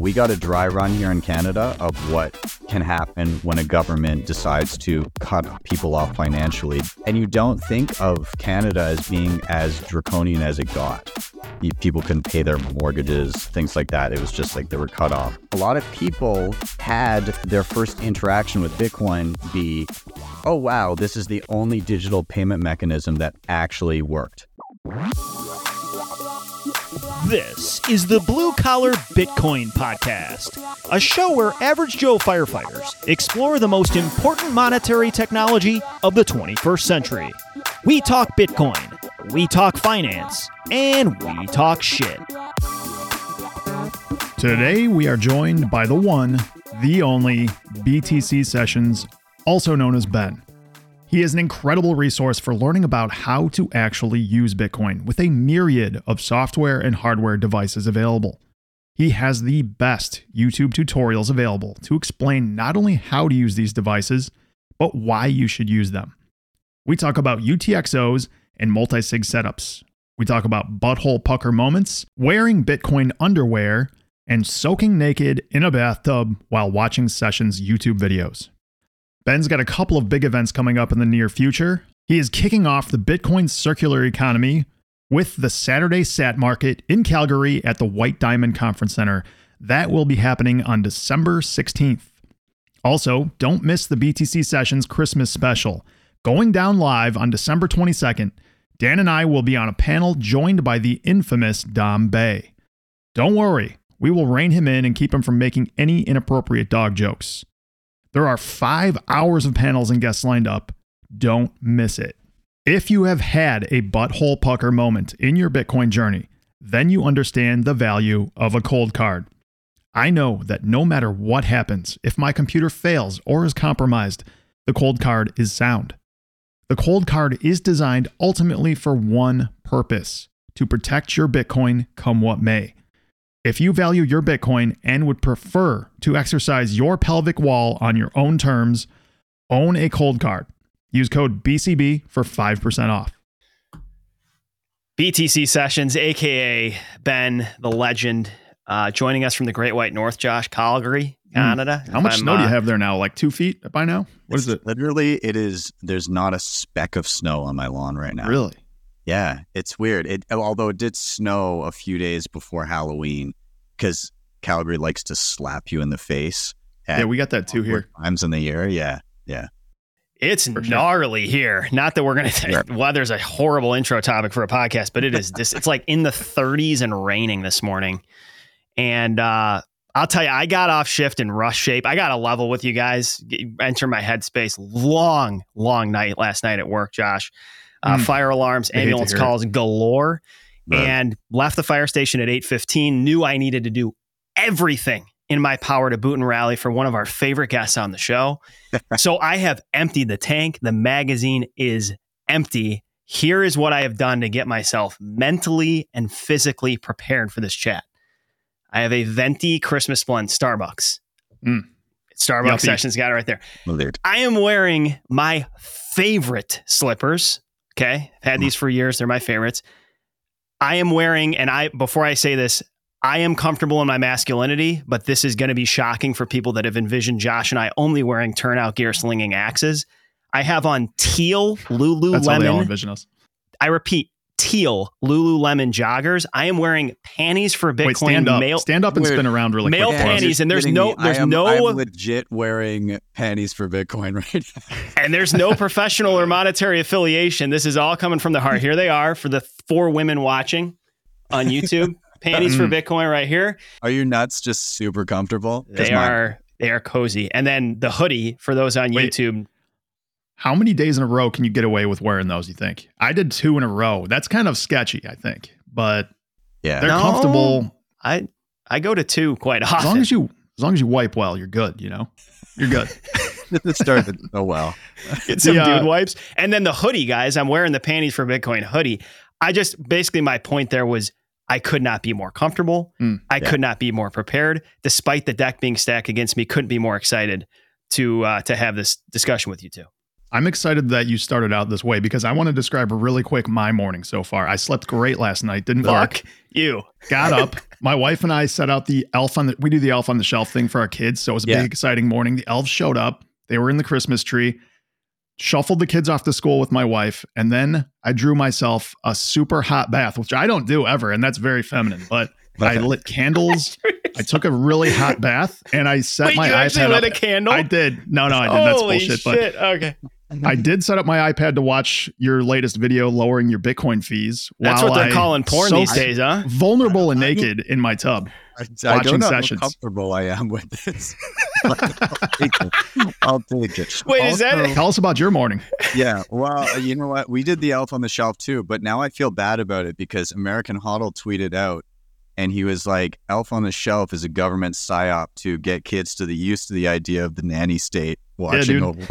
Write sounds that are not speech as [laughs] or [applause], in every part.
We got a dry run here in Canada of what can happen when a government decides to cut people off financially. And you don't think of Canada as being as draconian as it got. People couldn't pay their mortgages, things like that. It was just like they were cut off. A lot of people had their first interaction with Bitcoin be, oh, wow, this is the only digital payment mechanism that actually worked. This is the Blue Collar Bitcoin Podcast, a show where average Joe firefighters explore the most important monetary technology of the 21st century. We talk Bitcoin, we talk finance, and we talk shit. Today, we are joined by the one, the only BTC Sessions, also known as Ben. He is an incredible resource for learning about how to actually use Bitcoin with a myriad of software and hardware devices available. He has the best YouTube tutorials available to explain not only how to use these devices, but why you should use them. We talk about UTXOs and multi sig setups. We talk about butthole pucker moments, wearing Bitcoin underwear, and soaking naked in a bathtub while watching Sessions YouTube videos. Ben's got a couple of big events coming up in the near future. He is kicking off the Bitcoin circular economy with the Saturday Sat Market in Calgary at the White Diamond Conference Center. That will be happening on December 16th. Also, don't miss the BTC Sessions Christmas special. Going down live on December 22nd, Dan and I will be on a panel joined by the infamous Dom Bei. Don't worry, we will rein him in and keep him from making any inappropriate dog jokes. There are five hours of panels and guests lined up. Don't miss it. If you have had a butthole pucker moment in your Bitcoin journey, then you understand the value of a ColdCard. I know that no matter what happens, if my computer fails or is compromised, the ColdCard is sound. The ColdCard is designed ultimately for one purpose to protect your Bitcoin come what may. If you value your Bitcoin and would prefer to exercise your pelvic wall on your own terms, own a ColdCard. Use code BCB for 5% off. BTC Sessions, aka Ben, the legend, uh, joining us from the Great White North, Josh, Calgary, hmm. Canada. Mm. How much I'm, snow do you uh, have there now? Like two feet by now? What is it? Literally, it is. There's not a speck of snow on my lawn right now. Really? Yeah, it's weird. It although it did snow a few days before Halloween because Calgary likes to slap you in the face. Yeah, we got that too here. Times in the year. Yeah, yeah. It's for gnarly sure. here. Not that we're gonna. Th- [laughs] Weather's a horrible intro topic for a podcast, but it is. This it's like in the 30s and raining this morning, and uh, I'll tell you, I got off shift in rush shape. I got a level with you guys. Enter my headspace. Long, long night last night at work, Josh uh, mm. fire alarms, ambulance calls it. galore, right. and left the fire station at 8:15. Knew I needed to do everything in my power to boot and rally for one of our favorite guests on the show. [laughs] so I have emptied the tank. The magazine is empty. Here is what I have done to get myself mentally and physically prepared for this chat. I have a venti Christmas blend Starbucks. Mm. Starbucks Yuppie. sessions got it right there. I am wearing my favorite slippers Okay. I've had these for years. They're my favorites. I am wearing, and I, before I say this, I am comfortable in my masculinity, but this is going to be shocking for people that have envisioned Josh and I only wearing turnout gear slinging axes. I have on teal Lululemon. That's how they all envision us. I repeat, teal Lululemon joggers. I am wearing panties for Bitcoin. Wait, stand up, male, stand up and spin around really male quick. Male panties, and there's no, there's am, no. I'm legit wearing panties for Bitcoin right now. [laughs] and there's no professional or monetary affiliation. This is all coming from the heart. Here they are for the four women watching on YouTube. [laughs] panties for mm. Bitcoin right here. Are your nuts just super comfortable? They are. They are cozy. And then the hoodie for those on Wait, YouTube how many days in a row can you get away with wearing those? You think? I did two in a row. That's kind of sketchy, I think. But yeah, they're no, comfortable. I I go to two quite often. As long as you as long as you wipe well, you're good. You know, you're good. it started so well. [laughs] Get some yeah. dude wipes, and then the hoodie, guys. I'm wearing the panties for Bitcoin hoodie. I just basically my point there was I could not be more comfortable. Mm, I yeah. could not be more prepared, despite the deck being stacked against me. Couldn't be more excited to uh, to have this discussion with you two. I'm excited that you started out this way because I want to describe really quick my morning so far. I slept great last night, didn't bark. you. Got up. my wife and I set out the elf on the we do the elf on the shelf thing for our kids. So it was a Yeah. big exciting morning. The elves showed up. They were in the Christmas tree. Shuffled the kids off to school with my wife, and then I drew myself a super hot bath, which I don't do ever, and that's very feminine. But [laughs] I lit candles. I took a really hot bath, and I set Wait, my you actually iPad lit up. a candle? I did. No, no, I did. That's bullshit. But shit. okay. [laughs] I did set up my iPad to watch your latest video lowering your Bitcoin fees. That's what they're I calling porn soaked these days, huh? Vulnerable and naked in my tub. I, I watching don't know sessions. how comfortable I am with this. [laughs] I'll take it. I'll take it. Wait, is that- Also- Tell us about your morning. yeah. Well, you know what? We did the elf on the shelf too, but now I feel bad about it because American HODL tweeted out and he was like, Elf on the Shelf is a government psyop to get kids to the used to the idea of the nanny state watching dude. over.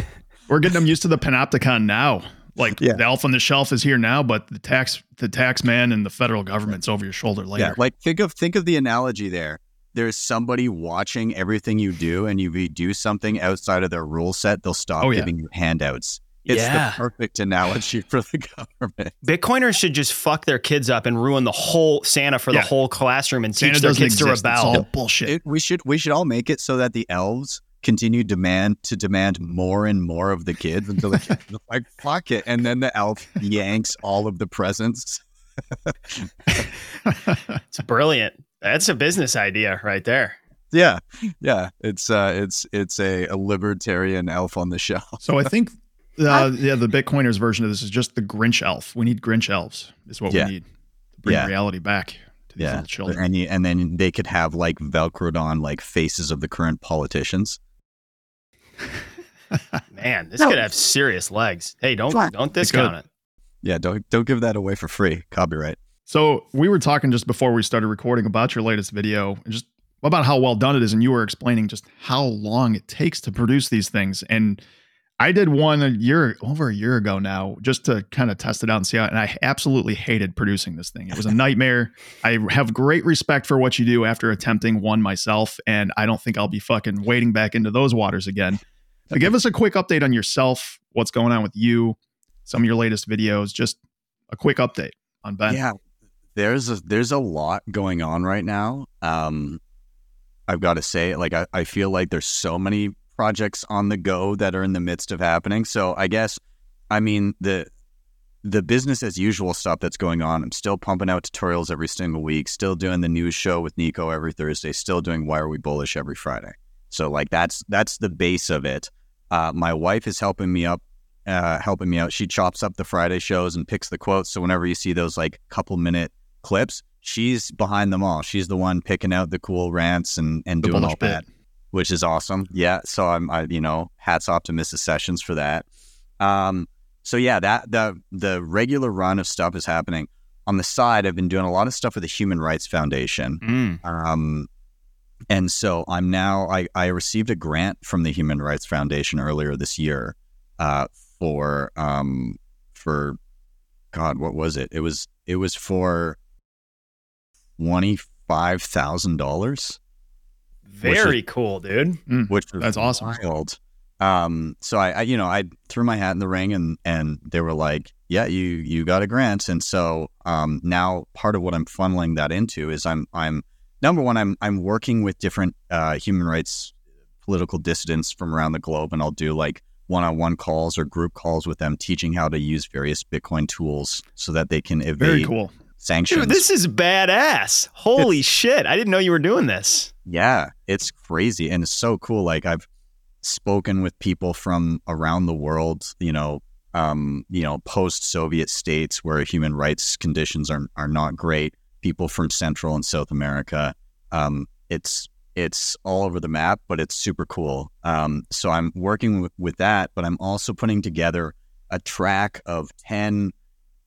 We're getting them used to the Panopticon now. Like Yeah. the elf on the shelf is here now, but the tax the tax man and the federal government's over your shoulder later. Yeah. Like think of think of the analogy there. There's somebody watching everything you do, and if you do something outside of their rule set, they'll stop Oh, yeah. giving you handouts. It's Yeah. the perfect analogy [laughs] for the government. Bitcoiners should just fuck their kids up and ruin the whole Santa for Yeah. the whole classroom and Santa teach their doesn't kids to exist. It's rebel. all bullshit. It, we should we should all make it so that the elves continue demand to demand more and more of the kids until the kids are like fuck it, and then the elf yanks all of the presents. [laughs] It's brilliant. That's a business idea right there. Yeah, yeah. It's uh, it's it's a, a libertarian elf on the shelf. so I think uh, [laughs] yeah, the Bitcoiners version of this is just the Grinch elf. We need Grinch elves. Is what Yeah. we need to bring Yeah. reality back to these Yeah, little children. and you, and then they could have like velcroed on like faces of the current politicians. [laughs] Man, this No. could have serious legs. Hey, don't Sure. don't discount it. Yeah, don't don't give that away for free. Copyright. So we were talking just before we started recording about your latest video, and just about how well done it is, and you were explaining just how long it takes to produce these things. And I did one a year over a year ago now, just to kind of test it out and see how. And I absolutely hated producing this thing. It was a [laughs] nightmare. I have great respect for what you do after attempting one myself, and I don't think I'll be fucking wading back into those waters again. But give us a quick update on yourself, what's going on with you, some of your latest videos, just a quick update on Ben. Yeah, there's a there's a lot going on right now. Um, I've got to say, like I, I feel like there's so many projects on the go that are in the midst of happening. So I guess, I mean the the business as usual stuff that's going on. I'm still pumping out tutorials every single week. Still doing the news show with Nico every Thursday. Still doing Why Are We Bullish every Friday. So like that's that's the base of it. Uh, my wife is helping me up uh, helping me out. She chops up the Friday shows and picks the quotes. So whenever you see those like couple minute clips, she's behind them all. She's the one picking out the cool rants and and The doing all that, which is awesome. Yeah. So I'm I you know hats off to Mrs. Sessions for that. Um. So yeah, that the the regular run of stuff is happening. On the side, I've been doing a lot of stuff with the Human Rights Foundation. Mm. Um, and so I'm now I, I received a grant from the Human Rights Foundation earlier this year uh, for um, for God what was it? It was it was for twenty five thousand dollars, Very cool, dude. which was That's awesome. wild. Um, so I, I you know I threw my hat in the ring and and they were like, yeah, you you got a grant, and so um, now part of what I'm funneling that into is I'm I'm number one I'm I'm working with different uh, human rights political dissidents from around the globe, and I'll do like one-on-one calls or group calls with them, teaching how to use various Bitcoin tools so that they can evade Very cool. sanctions. Dude, this is badass. Holy shit. I didn't know you were doing this. Yeah, it's crazy and it's so cool. Like I've spoken with people from around the world, you know, um, you know, post-Soviet states where human rights conditions are are not great. People from Central and South America. Um, it's it's all over the map, but it's super cool. Um, so I'm working with, with that, but I'm also putting together a track of ten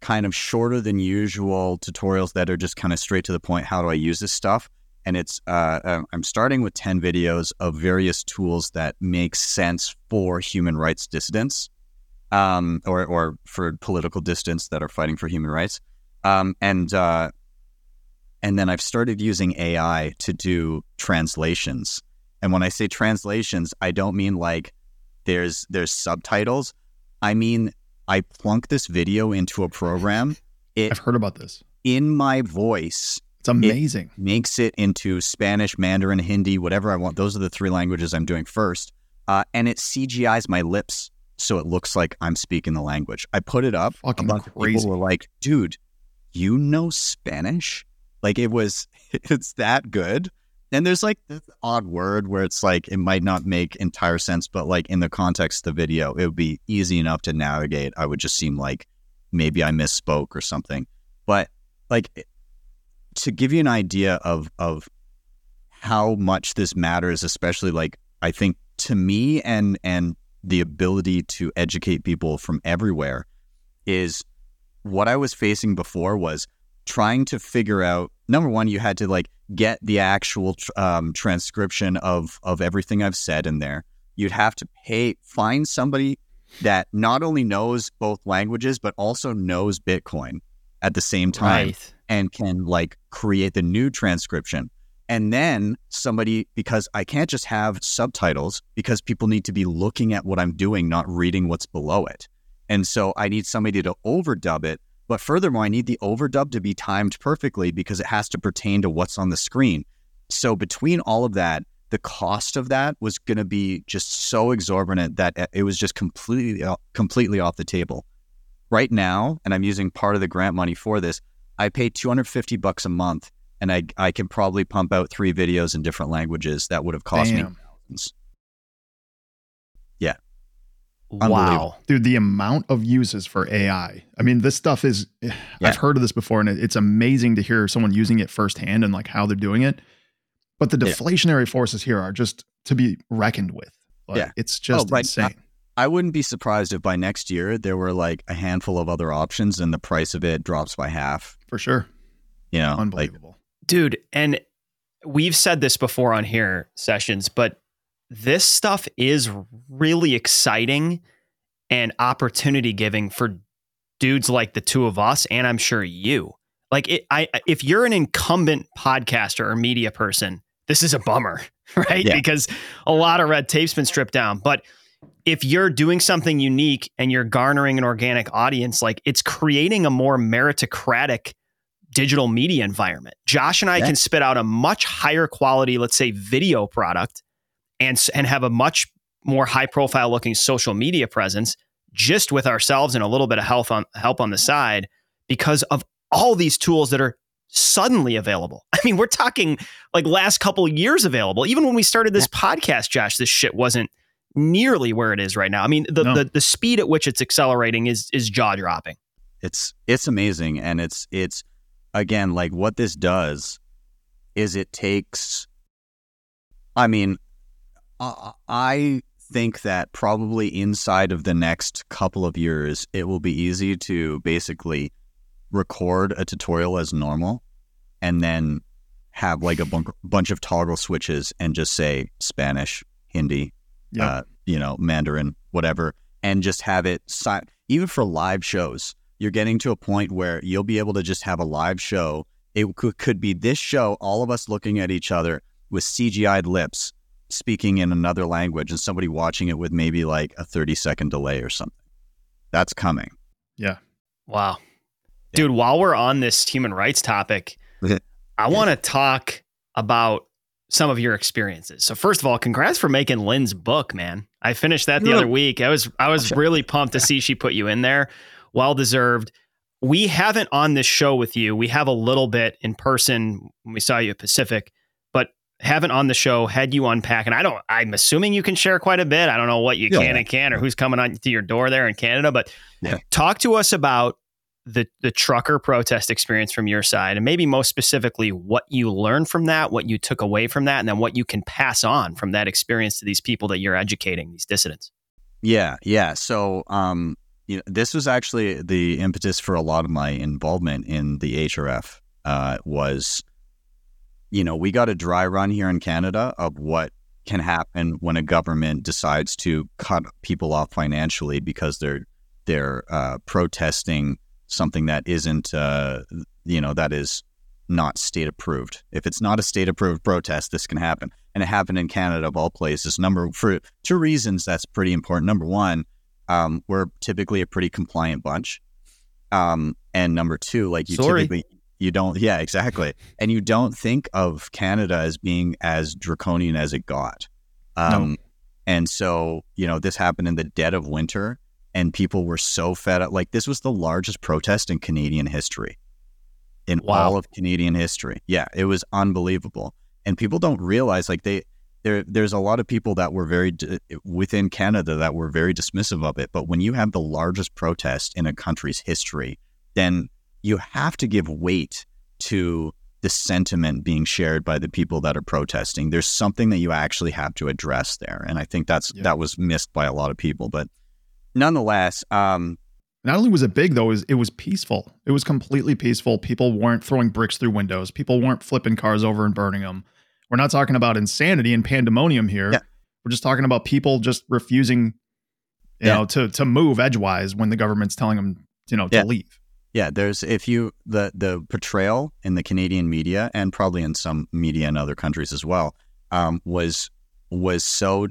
kind of shorter than usual tutorials that are just kind of straight to the point. How do I use this stuff? and it's uh, um, I'm starting with ten videos of various tools that make sense for human rights dissidents, um, or or for political dissidents that are fighting for human rights, um, and uh, and then I've started using AI to do translations. And when I say translations, I don't mean like there's there's subtitles. I mean, I plunk this video into a program. It, I've heard about this. In my voice, it's amazing. It makes it into Spanish, Mandarin, Hindi, whatever I want. Those are the three languages I'm doing first. Uh, and it CGIs my lips so it looks like I'm speaking the language. I put it up. Fucking a bunch crazy. of people were like, "Dude, you know Spanish?" Like it was, [laughs] it's that good. And there's like this odd word where it's like it might not make entire sense, but like in the context of the video, it would be easy enough to navigate. I would just seem like maybe I misspoke or something. But like to give you an idea of of how much this matters, especially like I think to me and and the ability to educate people from everywhere is what I was facing before was trying to figure out number one you had to like get the actual um, transcription of of everything I've said in there you'd have to pay find somebody that not only knows both languages but also knows bitcoin at the same time right. and can like create the new transcription and then somebody because I can't just have subtitles because people need to be looking at what I'm doing, not reading what's below it. And so I need somebody to overdub it. But furthermore, I need the overdub to be timed perfectly because it has to pertain to what's on the screen. So between all of that, the cost of that was going to be just so exorbitant that it was just completely uh, completely off the table. Right now, and I'm using part of the grant money for this, I pay 250 bucks a month and I I can probably pump out three videos in different languages that would have cost Damn. me thousands. Yeah. Wow. Dude, the amount of uses for AI. I mean, this stuff is I've heard of this before and it's amazing to hear someone using it firsthand and like how they're doing it. But the Yeah. deflationary forces here are just to be reckoned with. Like, Yeah. It's oh, just but insane. I wouldn't be surprised if by next year there were like a handful of other options and the price of it drops by half. for sure. You know, like Unbelievable. Dude, and we've said this before on here sessions, but this stuff is really exciting and opportunity giving for dudes like the two of us and I'm sure you. Like it, I if you're an incumbent podcaster or media person, this is a bummer, [laughs] right? Yeah. Because a lot of red tape's been stripped down, but if you're doing something unique and you're garnering an organic audience, like it's creating a more meritocratic digital media environment. Josh and I Yeah. can spit out a much higher quality, let's say, video product, and and have a much more high profile looking social media presence just with ourselves and a little bit of help on help on the side because of all these tools that are suddenly available. [laughs] I mean, we're talking like last couple years available. Even when we started this podcast, Josh, this shit wasn't nearly where it is right now. I mean, the, No. the the speed at which it's accelerating is is jaw dropping. it's it's amazing and it's it's again like what this does is it takes i mean i, I think that probably inside of the next couple of years it will be easy to basically record a tutorial as normal and then have like a bunk- [laughs] bunch of toggle switches and just say spanish hindi Yeah. uh, you know, Mandarin, whatever, and just have it si- even for live shows. You're getting to a point where you'll be able to just have a live show. It could, could be this show, all of us looking at each other with CGI'd lips, speaking in another language, and somebody watching it with maybe like a 30 second delay or something. That's coming. yeah. Wow. Yeah. Dude, while we're on this human rights topic, [laughs] I want to talk about some of your experiences. So first of all, congrats for making Lyn's book, man. I finished that the Yeah. other week. I was I was really pumped to see she put you in there. Well deserved. We haven't on this show with you. We have a little bit in person when we saw you at Pacific, haven't on the show had you unpack. And I don't I'm assuming you can share quite a bit. I don't know what you Yeah. can and can't or who's coming on to your door there in Canada, but Yeah. talk to us about the the trucker protest experience from your side and maybe most specifically what you learned from that what you took away from that and then what you can pass on from that experience to these people that you're educating these dissidents Yeah, yeah. So, um, you know, this was actually the impetus for a lot of my involvement in the HRF. Uh, was, you know, we got a dry run here in Canada of what can happen when a government decides to cut people off financially because they're they're uh, protesting something that isn't, uh, you know, that is not state approved. If it's not a state approved protest, this can happen, and it happened in Canada of all places. Number for two reasons that's pretty important. Number one, um, we're typically a pretty compliant bunch. Um, and number two, like you Sorry. typically you don't, yeah, exactly, and you don't think of Canada as being as draconian as it got. Um, and so you know this happened in the dead of winter, and people were so fed up. Like this was the largest protest in Canadian history, in Wow. all of Canadian history. Yeah, it was unbelievable, and people don't realize like they there there's a lot of people that were very within Canada that were very dismissive of it. But when you have the largest protest in a country's history, then you have to give weight to the sentiment being shared by the people that are protesting. There's something that you actually have to address there, and I think that's Yeah. that was missed by a lot of people. But nonetheless, um, Not only was it big though, it was, it was peaceful. It was completely peaceful. People weren't throwing bricks through windows. People weren't flipping cars over and burning them. We're not talking about insanity and pandemonium here. Yeah. We're just talking about people just refusing, you Yeah. know, to to move edgewise when the government's telling them, you know, to leave. Yeah, there's if you the the portrayal in the Canadian media and probably in some media in other countries as well um, was was so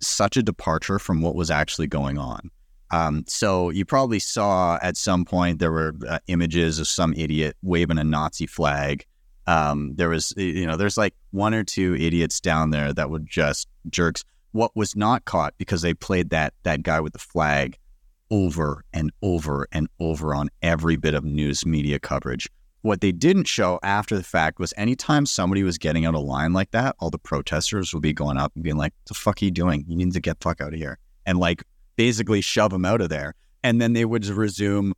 such a departure from what was actually going on. Um, so you probably saw at some point there were uh, images of some idiot waving a Nazi flag. Um, there was you know there's like one or two idiots down there that were just jerks. What was not caught because they played that that guy with the flag over and over and over on every bit of news media coverage. What they didn't show after the fact was anytime somebody was getting out of line like that, all the protesters would be going up and being like, the fuck are you doing? You need to get fuck out of here. And like basically shove them out of there. And then they would resume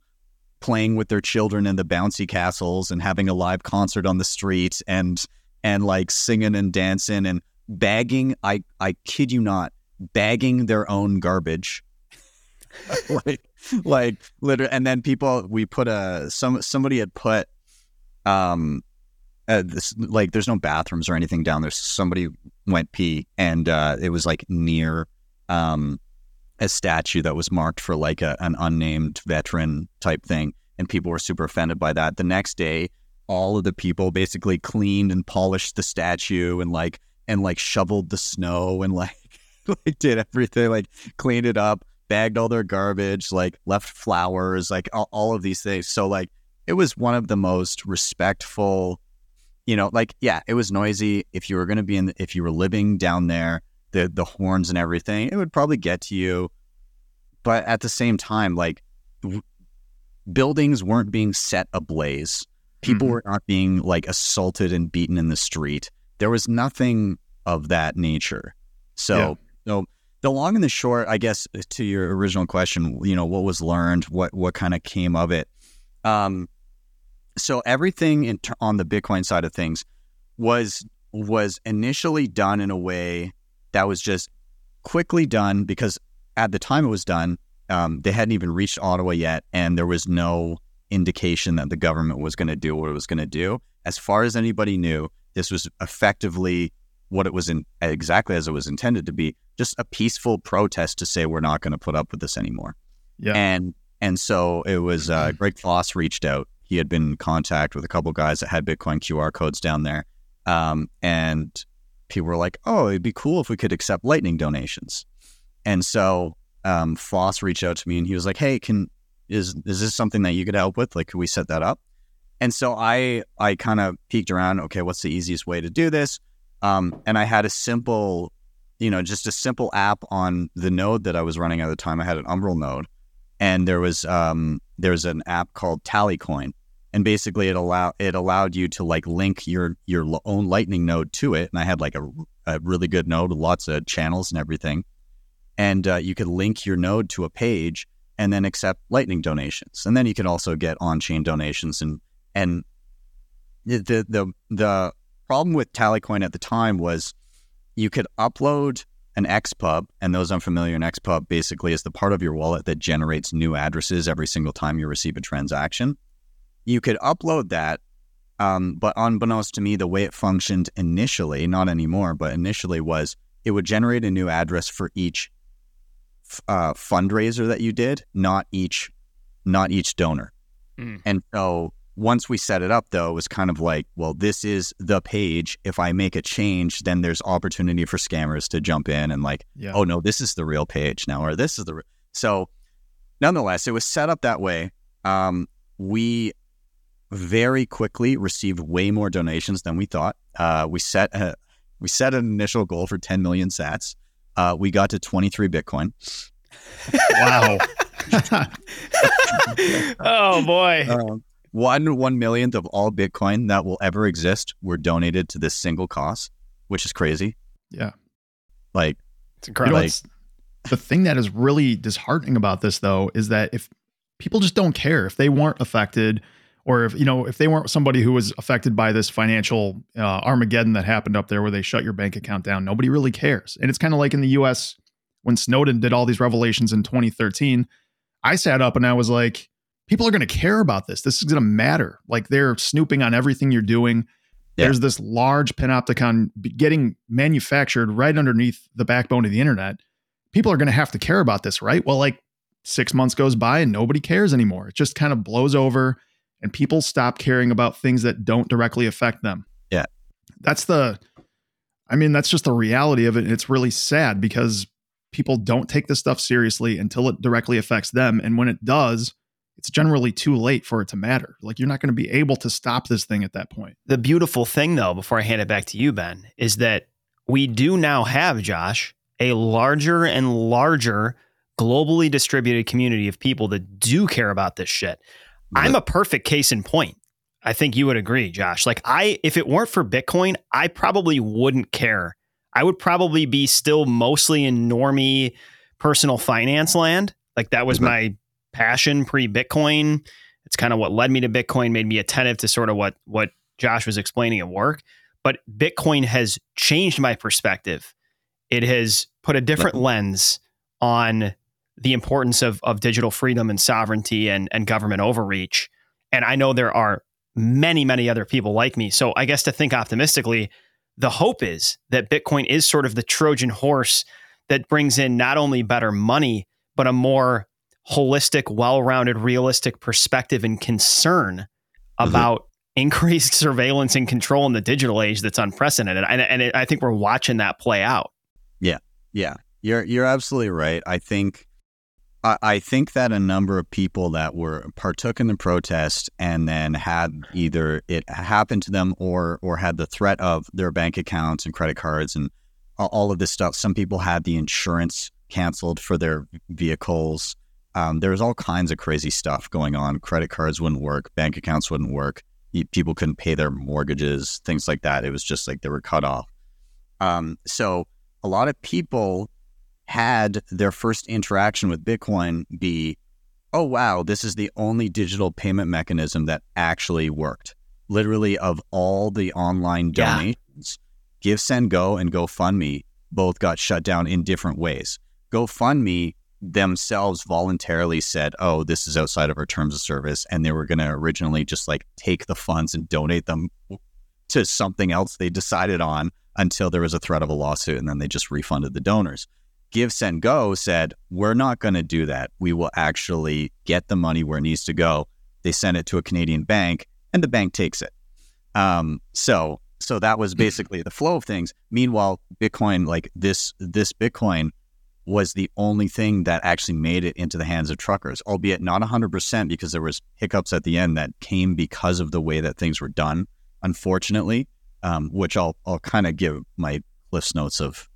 playing with their children in the bouncy castles and having a live concert on the street and and like singing and dancing and bagging I I kid you not, bagging their own garbage [laughs] like like literally and then people we put a some somebody had put um uh, this, like there's no bathrooms or anything down there somebody went pee and uh it was like near um a statue that was marked for like a, an unnamed veteran type thing and people were super offended by that. The next day all of the people basically cleaned and polished the statue and like and like shoveled the snow and like [laughs] like did everything like cleaned it up bagged all their garbage, like left flowers, like all, all of these things. So like it was one of the most respectful, you know, like yeah, it was noisy. If you were going to be in, if you were living down there, the the horns and everything, it would probably get to you. But at the same time, like w- buildings weren't being set ablaze. People Mhm. were not being like assaulted and beaten in the street. There was nothing of that nature. So, Yeah. so the long and the short, I guess, to your original question, you know, what was learned, what what kind of came of it. Um, so everything in, on the Bitcoin side of things was was initially done in a way that was just quickly done because at the time it was done, um, they hadn't even reached Ottawa yet, and there was no indication that the government was going to do what it was going to do. As far as anybody knew, this was effectively what it was in exactly as it was intended to be just a peaceful protest to say we're not going to put up with this anymore Yeah. and and so it was uh, Greg Foss reached out. He had been in contact with a couple guys that had Bitcoin QR codes down there, um, and people were like, "Oh, it'd be cool if we could accept Lightning donations." And so um, Foss reached out to me, and he was like, "Hey, can is is this something that you could help with? Like, could we set that up?" And so I I kind of peeked around. Okay, what's the easiest way to do this? Um, and I had a simple, you know, just a simple app on the node that I was running at the time. I had an Umbrel node and there was um there was an app called Tallycoin, and basically it allow it allowed you to like link your your own Lightning node to it, and I had like a, a really good node with lots of channels and everything, and uh, you could link your node to a page and then accept Lightning donations, and then you could also get on chain donations and and the the, the problem with Tallycoin at the time was you could upload an XPub, and those unfamiliar, an XPub basically is the part of your wallet that generates new addresses every single time you receive a transaction. You could upload that, um, but unbeknownst to me, the way it functioned initially, not anymore, but initially was it would generate a new address for each f- uh, fundraiser that you did, not each, not each donor. Mm. And so once we set it up, though, it was kind of like, well, this is the page. If I make a change, then there's opportunity for scammers to jump in and like, Yeah. oh no, this is the real page now, or this is the. Re-. So, nonetheless, it was set up that way. Um, we very quickly received way more donations than we thought. Uh, we set a, we set an initial goal for 10 million sats. Uh, we got to 23 Bitcoin. wow. [laughs] [laughs] oh boy. Um, one one millionth of all Bitcoin that will ever exist were donated to this single cause, which is crazy. Yeah. Like it's incredible. You know, the thing that is really disheartening about this though is that if people just don't care if they weren't affected or if you know if they weren't somebody who was affected by this financial uh, armageddon that happened up there where they shut your bank account down nobody really cares and it's kind of like in the us when snowden did all these revelations in 2013 i sat up and i was like people are going to care about this this is going to matter like they're snooping on everything you're doing yeah. there's this large panopticon getting manufactured right underneath the backbone of the internet people are going to have to care about this right well like six months goes by and nobody cares anymore. It just kind of blows over and people stop caring about things that don't directly affect them. Yeah. That's the, I mean, that's just the reality of it. It's really sad because people don't take this stuff seriously until it directly affects them. And when it does, it's generally too late for it to matter. Like you're not going to be able to stop this thing at that point. The beautiful thing, though, before I hand it back to you, Ben, is that we do now have, Josh, a larger and larger globally distributed community of people that do care about this shit. I'm a perfect case in point. I think you would agree, Josh. Like I if it weren't for Bitcoin, I probably wouldn't care. I would probably be still mostly in normie personal finance land. Like that was my passion pre-Bitcoin. It's kind of what led me to Bitcoin, made me attentive to sort of what what Josh was explaining at work. But Bitcoin has changed my perspective. It has put a different lens on the importance of, of digital freedom and sovereignty and, and government overreach. And I know there are many, many other people like me. So I guess to think optimistically, the hope is that Bitcoin is sort of the Trojan horse that brings in not only better money, but a more holistic, well rounded, realistic perspective and concern mm-hmm. about [laughs] increased surveillance and control in the digital age that's unprecedented. And, and it, I think we're watching that play out. Yeah. Yeah. You're, you're absolutely right. I think I, think that a number of people that were partook in the protest and then had either it happened to them or or had the threat of their bank accounts and credit cards and all of this stuff. Some people had the insurance canceled for their vehicles. Um, there was all kinds of crazy stuff going on. Credit cards wouldn't work, bank accounts wouldn't work. People couldn't pay their mortgages, things like that. It was just like they were cut off. Um, so a lot of people had their first interaction with Bitcoin be, oh, wow, this is the only digital payment mechanism that actually worked. Literally, of all the online donations, yeah. Give, Send, Go, and GoFundMe both got shut down in different ways. GoFundMe themselves voluntarily said, oh, this is outside of our terms of service. And they were going to originally just like take the funds and donate them to something else they decided on until there was a threat of a lawsuit. And then they just refunded the donors. Give, Send, Go said, We're not going to do that. We will actually get the money where it needs to go. They sent it to a Canadian bank and the bank takes it. Um, so, so that was hmm. basically the flow of things. Meanwhile, Bitcoin, like this, this Bitcoin was the only thing that actually made it into the hands of truckers, albeit not 100% because there was hiccups at the end that came because of the way that things were done, unfortunately, um, which I'll, I'll kind of give my Cliff's notes of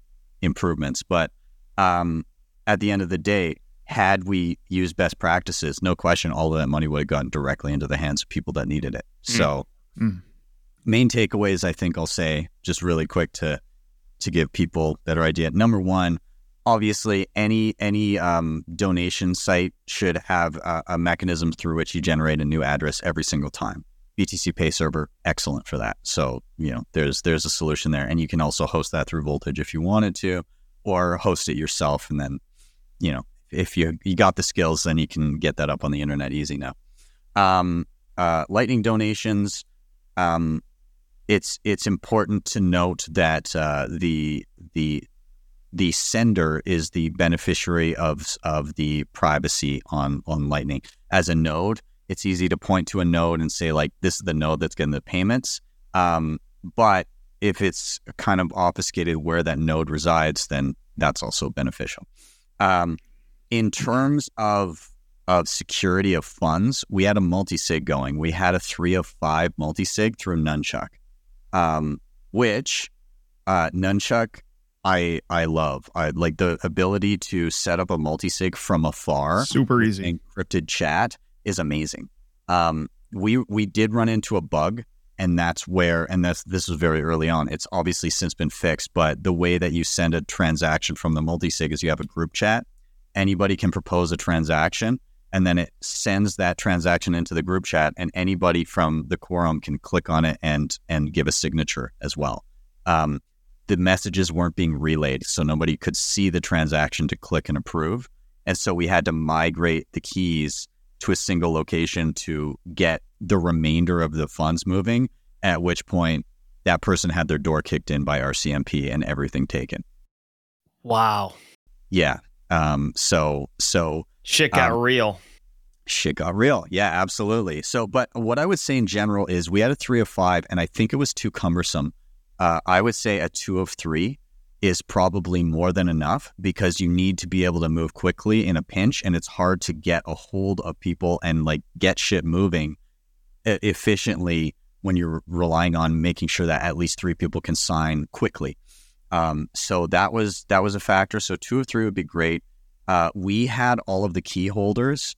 improvements. But um, at the end of the day, had we used best practices, no question, all of that money would have gotten directly into the hands of people that needed it. Mm. So, mm. main takeaways, I think I'll say just really quick to to give people better idea. Number one, obviously, any any um, donation site should have a, a mechanism through which you generate a new address every single time. BTC Pay Server, excellent for that. So you know, there's there's a solution there, and you can also host that through Voltage if you wanted to or host it yourself. And then, you know, if you you got the skills, then you can get that up on the internet easy now. Um, uh, lightning donations. Um, it's it's important to note that uh, the the the sender is the beneficiary of of the privacy on on Lightning. As a node, it's easy to point to a node and say like this is the node that's getting the payments. Um, but if it's kind of obfuscated where that node resides, then that's also beneficial. Um, in terms of of security of funds, we had a multi sig going. We had a three of five multi sig through Nunchuk, um, which uh, Nunchuk I I love. I like the ability to set up a multi sig from afar. Super easy. Encrypted chat is amazing. Um, we we did run into a bug, and that's where and that's this was very early on. It's obviously since been fixed, but the way that you send a transaction from the multi sig is you have a group chat. Anybody can propose a transaction, and then it sends that transaction into the group chat, and anybody from the quorum can click on it and and give a signature as well. Um, the messages weren't being relayed, so nobody could see the transaction to click and approve. And so we had to migrate the keys to a single location to get the remainder of the funds moving, at which point that person had their door kicked in by RCMP and everything taken. Wow. Yeah. Um, so, so shit got um, real. Shit got real. Yeah, absolutely. So, but what I would say in general is we had a three of five, and I think it was too cumbersome uh, I would say a two of three is probably more than enough because you need to be able to move quickly in a pinch and it's hard to get a hold of people and like get shit moving efficiently when you're relying on making sure that at least three people can sign quickly. Um, so that was that was a factor. So two of three would be great. Uh, we had all of the key holders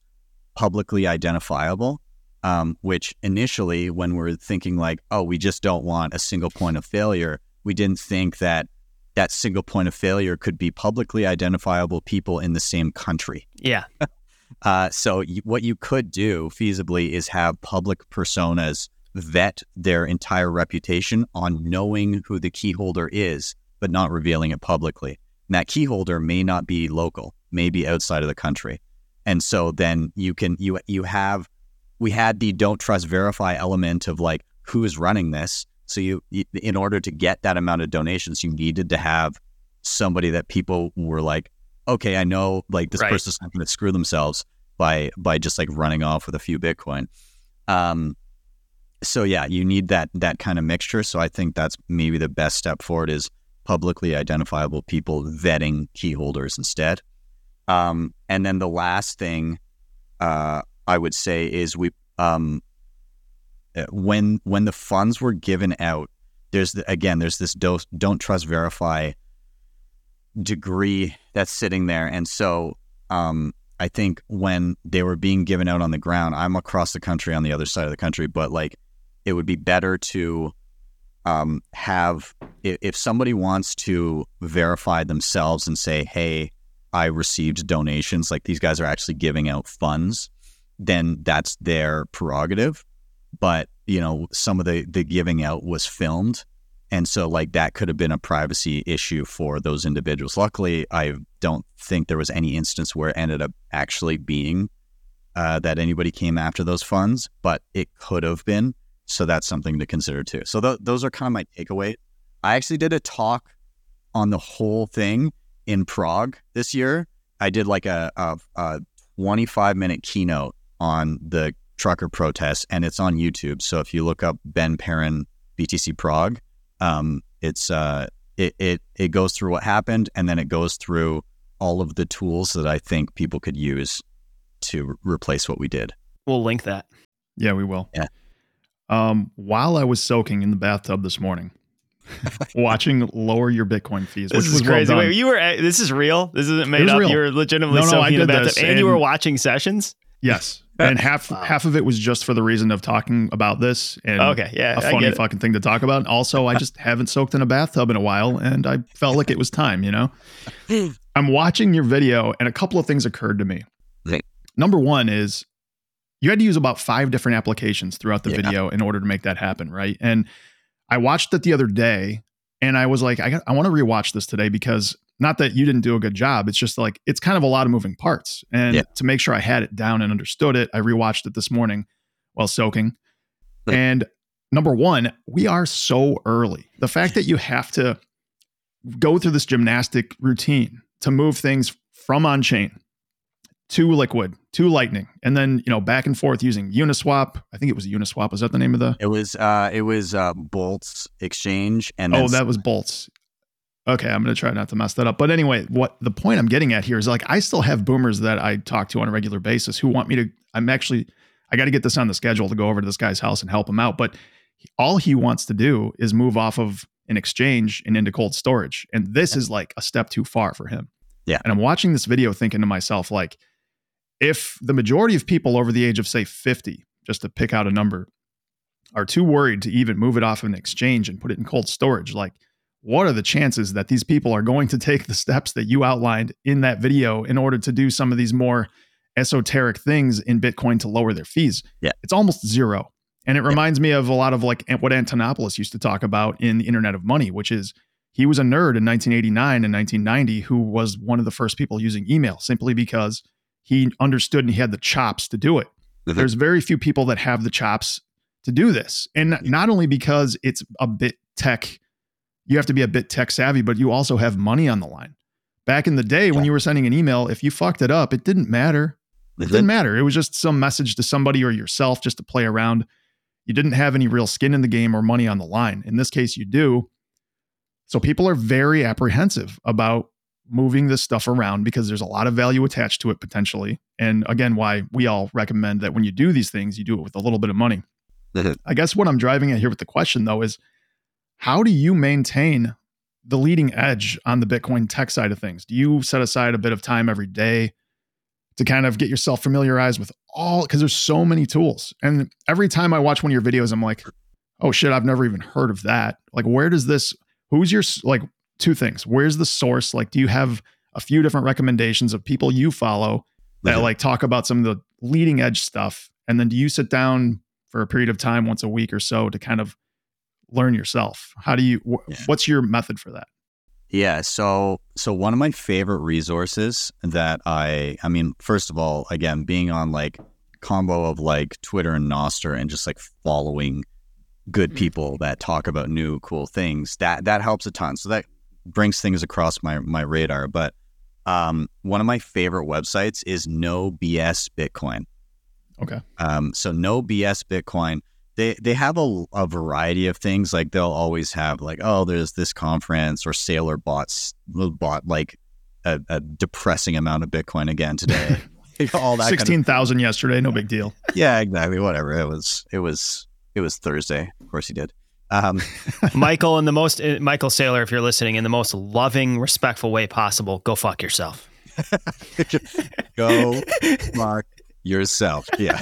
publicly identifiable um, which initially, when we're thinking like, oh, we just don't want a single point of failure, we didn't think that that single point of failure could be publicly identifiable people in the same country. Yeah. [laughs] uh, so what you could do feasibly is have public personas vet their entire reputation on knowing who the key holder is, but not revealing it publicly. And that key holder may not be local, may be outside of the country. And so then you can you you have we had the don't trust verify element of like who is running this. So you, you, in order to get that amount of donations, you needed to have somebody that people were like, okay, I know like this right. person's not going to screw themselves by by just like running off with a few Bitcoin. Um, so yeah, you need that that kind of mixture. So I think that's maybe the best step forward is publicly identifiable people vetting key holders instead. Um, and then the last thing uh, I would say is we um, uh, when when the funds were given out, there's the, again there's this don't, don't trust verify degree that's sitting there, and so um, I think when they were being given out on the ground, I'm across the country on the other side of the country, but like it would be better to um, have if, if somebody wants to verify themselves and say, hey, I received donations, like these guys are actually giving out funds then that's their prerogative. But you know, some of the the giving out was filmed, and so like that could have been a privacy issue for those individuals. Luckily, I don't think there was any instance where it ended up actually being uh, that anybody came after those funds, but it could have been. So that's something to consider too. So th- those are kind of my takeaway. I actually did a talk on the whole thing in Prague this year. I did like a, a, a 25 minute keynote on the trucker protests, and it's on YouTube. So if you look up Ben Perrin BTC Prague, um, it's uh, it, it it goes through what happened, and then it goes through all of the tools that I think people could use to re- replace what we did. We'll link that. Yeah, we will. Yeah. Um, while I was soaking in the bathtub this morning, [laughs] watching lower your Bitcoin fees, this which was crazy. Well Wait, you were this is real. This isn't made up. Real. You were legitimately no, no, soaking in the bathtub, and, and, you were watching sessions. Yes, [laughs] and half wow. half of it was just for the reason of talking about this and okay, yeah, a funny fucking thing to talk about. Also, I just [laughs] haven't soaked in a bathtub in a while, and I felt like it was time. You know, [laughs] I'm watching your video, and a couple of things occurred to me. Number one is you had to use about five different applications throughout the yeah. video in order to make that happen, right? And I watched it the other day, and I was like, I got, I want to rewatch this today because not that you didn't do a good job. It's just like it's kind of a lot of moving parts. And yeah. to make sure I had it down and understood it, I rewatched it this morning while soaking. And number one, we are so early. The fact that you have to go through this gymnastic routine to move things from on chain to liquid to lightning and then you know back and forth using uniswap i think it was uniswap was that the name of the it was uh it was uh Boltz exchange and oh that was Boltz Okay, I'm going to try not to mess that up. But anyway, what the point I'm getting at here is like I still have boomers that I talk to on a regular basis who want me to. I'm actually I got to get this on the schedule to go over to this guy's house and help him out. But all he wants to do is move off of an exchange and into cold storage, and this is like a step too far for him. Yeah. And I'm watching this video thinking to myself like, if the majority of people over the age of say 50, just to pick out a number, are too worried to even move it off of an exchange and put it in cold storage, like what are the chances that these people are going to take the steps that you outlined in that video in order to do some of these more esoteric things in Bitcoin to lower their fees? Yeah. It's almost zero. And it reminds me of a lot of like what Antonopoulos used to talk about in the Internet of Money, which is he was a nerd in 1989 and 1990 who was one of the first people using email simply because he understood and he had the chops to do it. Mhm. There's very few people that have the chops to do this. And not only because it's a bit tech, you have to be a bit tech savvy, but you also have money on the line. Back in the day when you were sending an email, if you fucked it up, it didn't matter. It didn't matter. It was just some message to somebody or yourself just to play around. You didn't have any real skin in the game or money on the line. In this case, you do. So people are very apprehensive about moving this stuff around because there's a lot of value attached to it potentially. And again, why we all recommend that when you do these things, you do it with a little bit of money. [laughs] I guess what I'm driving at here with the question though is how do you maintain the leading edge on the Bitcoin tech side of things? Do you set aside a bit of time every day to kind of get yourself familiarized with all because there's so many tools. And every time I watch one of your videos, I'm like, oh shit, I've never even heard of that. Like, where does this, who's your, like, two things. Where's the source? Like, do you have a few different recommendations of people you follow that Mhm. like talk about some of the leading edge stuff? And then do you sit down for a period of time once a week or so to kind of learn yourself? How do you, wh- Yeah. what's your method for that? Yeah, so so one of my favorite resources that I I mean, first of all, again, being on like combo of like Twitter and Nostr and just like following good people that talk about new cool things, that that helps a ton. So that brings things across my my radar. But um one of my favorite websites is No BS Bitcoin. Okay. Um, so no BS Bitcoin. They they have a, a variety of things. Like they'll always have like, oh, there's this conference or Saylor bots bought like a, a depressing amount of Bitcoin again today. [laughs] All that kind of- 16,000 yesterday. No big deal. yeah, exactly. Whatever. It was it was it was Thursday. Of course he did. Um, [laughs] Michael, in the most uh, Michael Saylor, if you're listening, in the most loving, respectful way possible, go fuck yourself. [laughs] go mark yourself. Yeah.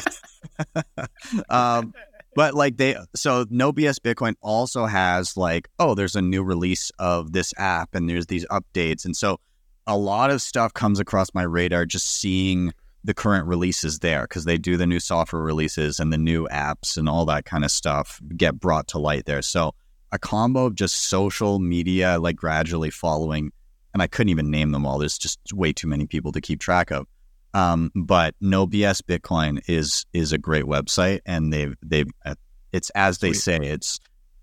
um, but like they, so No BS Bitcoin also has like, oh, there's a new release of this app and there's these updates. And so a lot of stuff comes across my radar just seeing the current releases there because they do the new software releases and the new apps and all that kind of stuff get brought to light there. So a combo of just social media, like gradually following, and I couldn't even name them all. There's just way too many people to keep track of. Um, but no BS Bitcoin is is a great website, and they've they've uh, it's as they Sweet. say, it's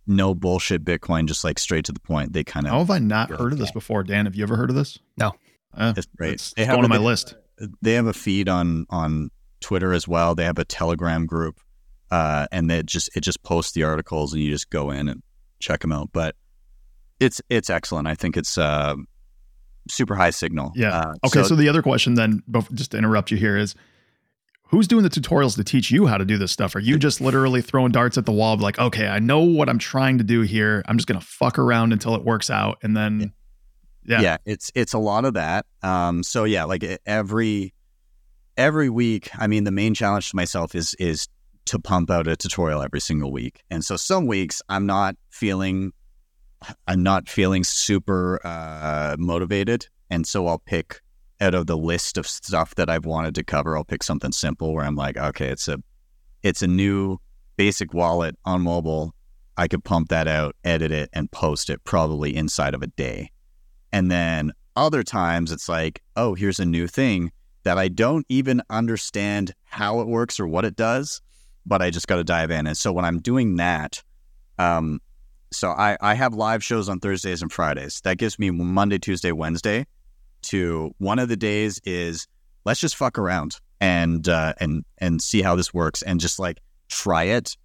no bullshit Bitcoin, just like straight to the point. They kind of How have I not heard of this yeah. before? Dan, have you ever heard of this? No. Uh, it's great. It's, They it's have going on a- my list. they have a feed on on Twitter as well. They have a Telegram group, uh, and they just it just posts the articles, and you just go in and check them out. But it's it's excellent. I think it's uh, super high signal. Yeah. Uh, Okay, so, the other question then, just to interrupt you here, is who's doing the tutorials to teach you how to do this stuff? Are you just literally throwing darts at the wall, like, okay, I know what I'm trying to do here. I'm just gonna fuck around until it works out, and then yeah. yeah. it's it's a lot of that. Um, so yeah, like every every week, I mean, the main challenge to myself is is to pump out a tutorial every single week. And so some weeks I'm not feeling I'm not feeling super uh, motivated, and so I'll pick out of the list of stuff that I've wanted to cover. I'll pick something simple where I'm like, okay, it's a it's a new basic wallet on mobile. I could pump that out, edit it, and post it probably inside of a day. And then other times it's like, oh, here's a new thing that I don't even understand how it works or what it does, but I just got to dive in. And so when I'm doing that, um, so I, I have live shows on Thursdays and Fridays. That gives me Monday, Tuesday, Wednesday. To one of the days is let's just fuck around and uh, and and see how this works and just like try it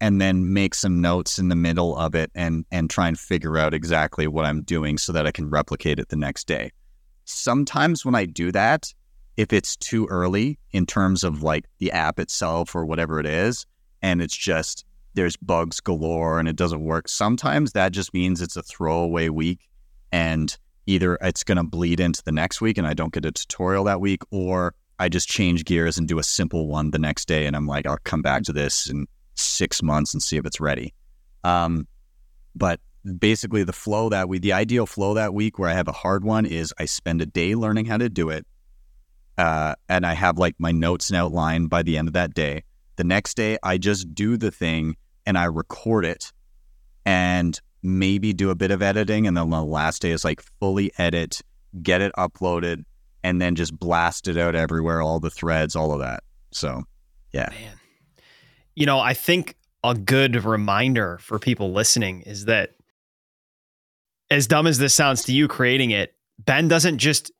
and then make some notes in the middle of it and and try and figure out exactly what I'm doing so that I can replicate it the next day. Sometimes when I do that, if it's too early in terms of like the app itself or whatever it is, and it's just there's bugs galore and it doesn't work, sometimes that just means it's a throwaway week and either it's going to bleed into the next week and I don't get a tutorial that week, or I just change gears and do a simple one the next day. And I'm like, I'll come back to this in six months and see if it's ready. Um, but basically, the flow that we, the ideal flow that week where I have a hard one is I spend a day learning how to do it. Uh, and I have like my notes and outline by the end of that day. The next day, I just do the thing and I record it and maybe do a bit of editing. And then the last day is like fully edit, get it uploaded, and then just blast it out everywhere, all the threads, all of that. So, yeah. Man. You know, I think a good reminder for people listening is that as dumb as this sounds to you creating it, Ben doesn't just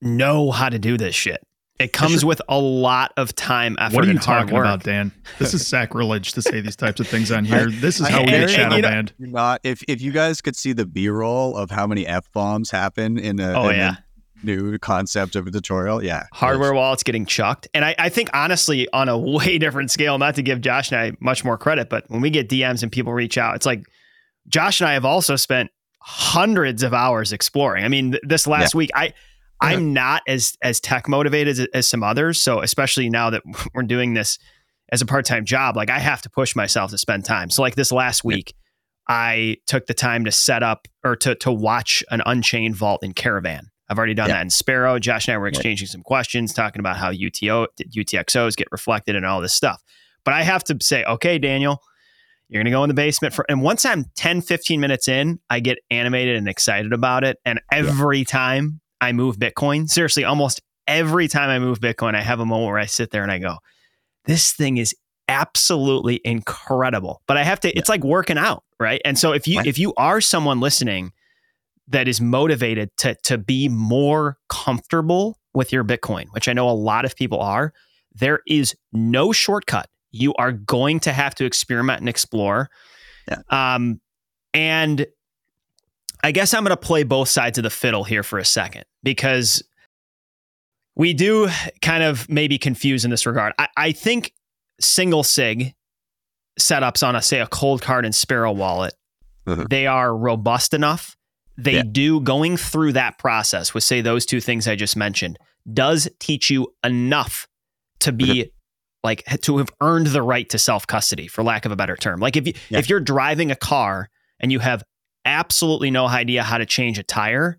know how to do this shit. It comes with a lot of time, effort, What are you talking work. about, Dan? This is sacrilege to say these types of things on here. [laughs] This is I- how we get and, shadow you know, banned. Not if if you guys could see the B roll of how many f bombs happen in a, Oh, in a new concept of a tutorial, yeah, hardware wallets getting chucked. And I, I think honestly, on a [laughs] way different scale, not to give Josh and I much more credit, but when we get DMs and people reach out, it's like Josh and I have also spent hundreds of hours exploring. I mean, th- this last week, I I'm not as as tech motivated as, as some others. So especially now that [laughs] we're doing this as a part time job, like I have to push myself to spend time. So like this last week, I took the time to set up or to to watch an Unchained vault in Caravan. I've already done Yeah. that in Sparrow. Josh and I were exchanging some questions, talking about how UTO UTXOs get reflected and all this stuff. But I have to say, okay, Daniel, you're going to go in the basement for, and once I'm 10, 15 minutes in, I get animated and excited about it. And every time I move Bitcoin, seriously, almost every time I move Bitcoin, I have a moment where I sit there and I go, this thing is absolutely incredible. But I have to, it's like working out, right? And so if you, Right. if you are someone listening that is motivated to, to be more comfortable with your Bitcoin, which I know a lot of people are, there is no shortcut. You are going to have to experiment and explore. Yeah. Um, and I guess I'm going to play both sides of the fiddle here for a second because we do kind of maybe confuse in this regard. I, I think single sig setups on a say a ColdCard and Sparrow wallet, Mhm. they are robust enough. They Yeah. do going through that process with say those two things I just mentioned does teach you enough to be Mm-hmm. like to have earned the right to self custody for lack of a better term. Like if you Yeah. if you're driving a car and you have absolutely no idea how to change a tire,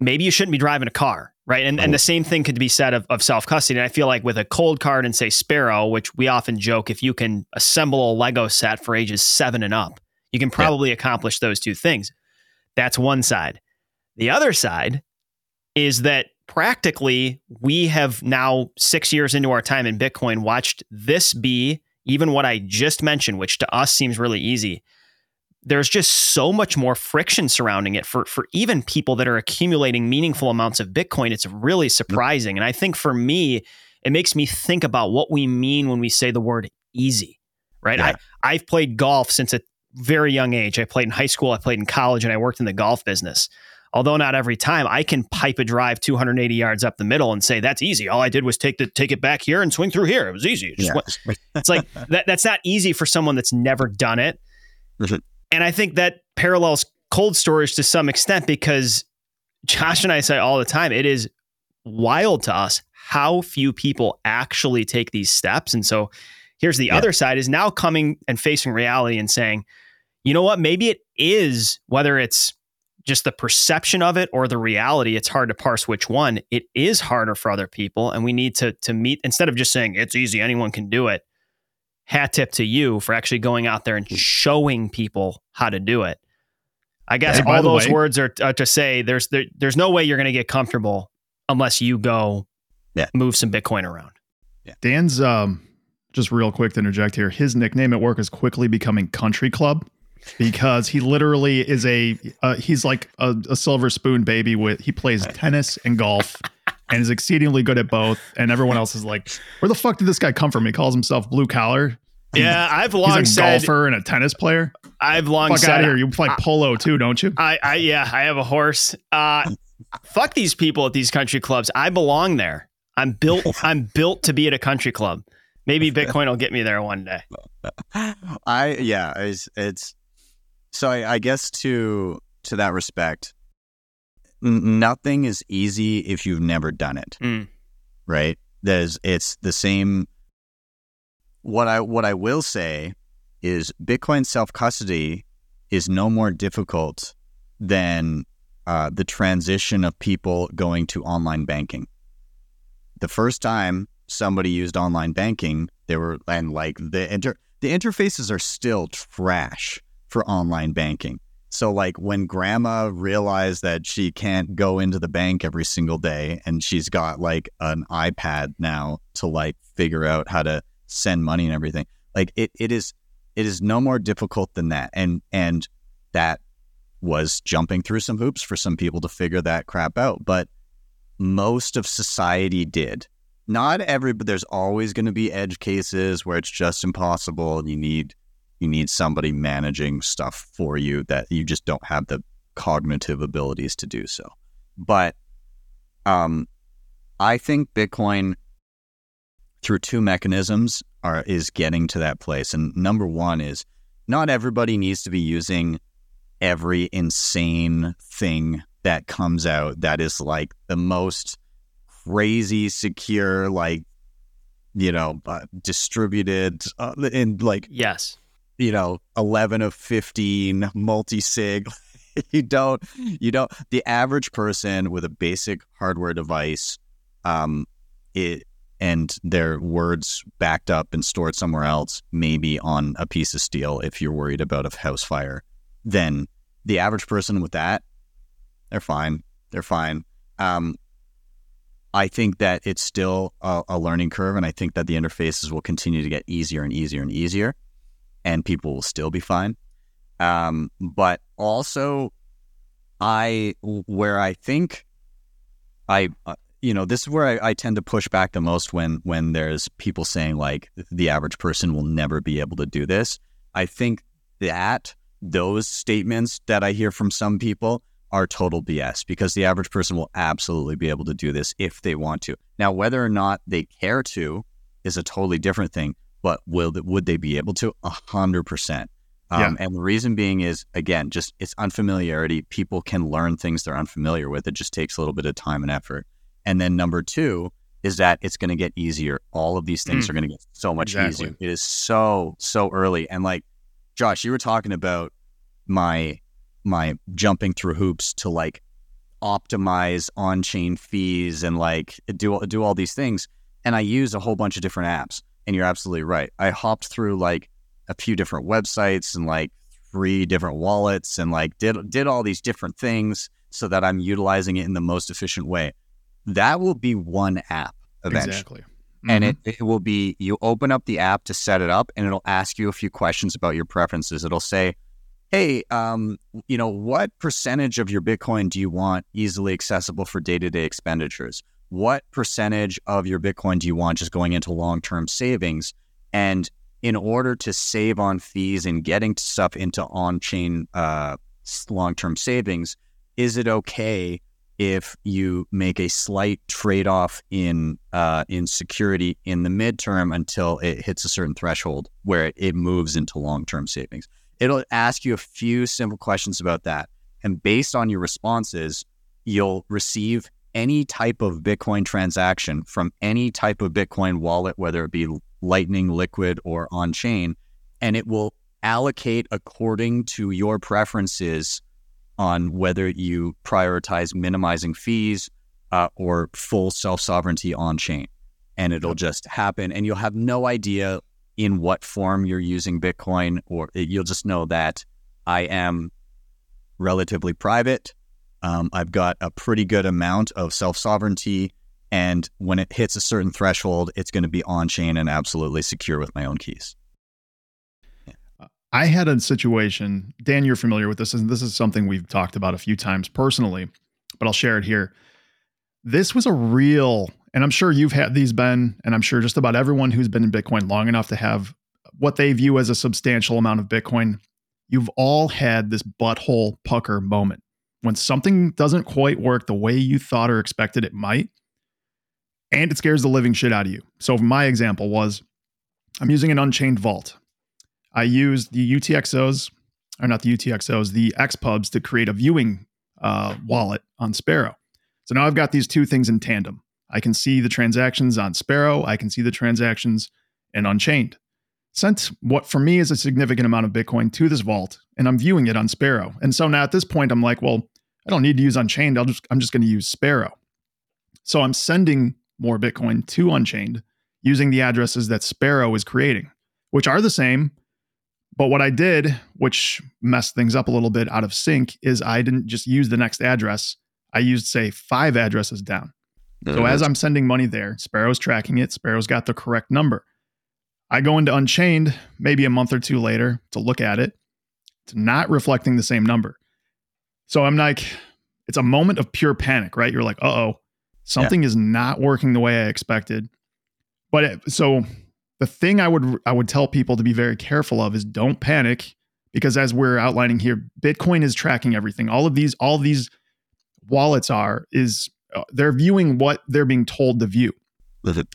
maybe you shouldn't be driving a car, right? And and the same thing could be said of, of self custody. And I feel like with a ColdCard and say Sparrow, which we often joke, if you can assemble a Lego set for ages seven and up, you can probably accomplish those two things. That's one side. The other side is that practically we have now six years into our time in Bitcoin watched this be even what I just mentioned, which to us seems really easy. There's just so much more friction surrounding it for for even people that are accumulating meaningful amounts of Bitcoin. It's really surprising, and I think for me, it makes me think about what we mean when we say the word easy. Right? Yeah. I I've played golf since a very young age. I played in high school, I played in college, and I worked in the golf business although not every time I can pipe a drive 280 yards up the middle and say that's easy. All I did was take the take it back here and swing through here. It was easy. It just Yeah. went- it's like that, that's not easy for someone that's never done it. And I think that parallels cold storage to some extent because Josh and I say all the time it is wild to us how few people actually take these steps. And so here's the Yeah. other side is now coming and facing reality and saying, you know what, maybe it is whether it's just the perception of it or the reality, it's hard to parse which one. It is harder for other people. And we need to to meet instead of just saying it's easy, anyone can do it. Hat tip to you for actually going out there and showing people how to do it. I guess Hey, all those way- words are, are to say there's there, there's no way you're going to get comfortable unless you go Yeah. move some Bitcoin around. Dan's um just real quick to interject here. His nickname at work is quickly becoming Country Club because he literally is a uh, he's like a, a silver spoon baby with he plays [laughs] tennis and golf and is exceedingly good at both. And everyone else is like, where the fuck did this guy come from? He calls himself blue collar. Yeah, I've long He's a said golfer and a tennis player. I've long Fuck said out of here. You play polo too, don't you? I, I yeah, I have a horse. Uh, fuck these people at these country clubs. I belong there. I'm built. [laughs] I'm built to be at a country club. Maybe [laughs] Bitcoin will get me there one day. I yeah, it's, it's so I, I guess to to that respect, n- nothing is easy if you've never done it, Mm. right? There's it's the same. What I what I will say is Bitcoin self custody is no more difficult than uh, the transition of people going to online banking. The first time somebody used online banking, they were and like the inter the interfaces are still trash for online banking. So like when grandma realized that she can't go into the bank every single day and she's got like an iPad now to like figure out how to send money and everything. Like it it is it is no more difficult than that. And and that was jumping through some hoops for some people to figure that crap out. But most of society did. Not every, but there's always going to be edge cases where it's just impossible, and you need you need somebody managing stuff for you that you just don't have the cognitive abilities to do so. But um, I think Bitcoin through two mechanisms are is getting to that place. And number one is not everybody needs to be using every insane thing that comes out that is like the most crazy secure like you know uh, distributed uh, in like Yes. You know 11 of 15 multi-sig. [laughs] You don't you don't the average person with a basic hardware device um it and their words backed up and stored somewhere else maybe on a piece of steel if you're worried about a house fire then the average person with that they're fine they're fine. Um I think that it's still a, a learning curve, and I think that the interfaces will continue to get easier and easier and easier and people will still be fine. Um, but also, I where I think I uh, you know this is where I, I tend to push back the most when when there's people saying like the average person will never be able to do this. I think that those statements that I hear from some people are total BS because the average person will absolutely be able to do this if they want to. Now, whether or not they care to is a totally different thing but will would they be able to? A hundred percent. Um, Yeah. And the reason being is again, just it's unfamiliarity. People can learn things they're unfamiliar with. It just takes a little bit of time and effort. And then number two is that it's going to get easier. All of these things Mm. are going to get so much Exactly. easier. It is so so early. And like Josh, you were talking about my my jumping through hoops to like optimize on-chain fees and like do do all these things. And I use a whole bunch of different apps. And you're absolutely right. I hopped through like a few different websites and like three different wallets and like did did all these different things so that I'm utilizing it in the most efficient way. That will be one app eventually. Exactly. And Mhm. it, it will be you open up the app to set it up and it'll ask you a few questions about your preferences. It'll say, Hey, um, you know, what percentage of your Bitcoin do you want easily accessible for day-to-day expenditures? What percentage of your Bitcoin do you want just going into long-term savings? And in order to save on fees and getting stuff into on-chain uh, long-term savings, is it okay if you make a slight trade-off in uh, in security in the midterm until it hits a certain threshold where it moves into long-term savings? It'll ask you a few simple questions about that, and based on your responses, you'll receive any type of Bitcoin transaction from any type of Bitcoin wallet, whether it be Lightning, Liquid, or on chain, and it will allocate according to your preferences on whether you prioritize minimizing fees uh, or full self sovereignty on chain. And it'll just happen, and you'll have no idea in what form you're using Bitcoin, or you'll just know that I am relatively private. Um, I've got a pretty good amount of self sovereignty. And when it hits a certain threshold, it's going to be on chain and absolutely secure with my own keys. I had a situation, Dan, you're familiar with this, and this is something we've talked about a few times personally, but I'll share it here. This was a real, and I'm sure you've had these, Ben, and I'm sure just about everyone who's been in Bitcoin long enough to have what they view as a substantial amount of Bitcoin, you've all had this butthole pucker moment when something doesn't quite work the way you thought or expected it might, and it scares the living shit out of you. So, my example was I'm using an unchained vault. I used the UTXOs, or not the UTXOs, the XPubs to create a viewing uh, wallet on Sparrow. So now I've got these two things in tandem. I can see the transactions on Sparrow, I can see the transactions in Unchained. Sent what for me is a significant amount of Bitcoin to this vault, and I'm viewing it on Sparrow. And so now at this point, I'm like, well, I don't need to use Unchained. I'll just I'm just going to use Sparrow. So I'm sending more Bitcoin to Unchained using the addresses that Sparrow is creating, which are the same. But what I did, which messed things up a little bit out of sync, is I didn't just use the next address. I used, say, five addresses down. So as I'm sending money there, Sparrow's tracking it. Sparrow's got the correct number. I go into Unchained maybe a month or two later to look at it. It's not reflecting the same number. So I'm like, it's a moment of pure panic, right? You're like, uh oh, something yeah. is not working the way I expected. But it, so the thing I would I would tell people to be very careful of is don't panic because as we're outlining here, Bitcoin is tracking everything. All of these all of these wallets are is uh, they're viewing what they're being told to view.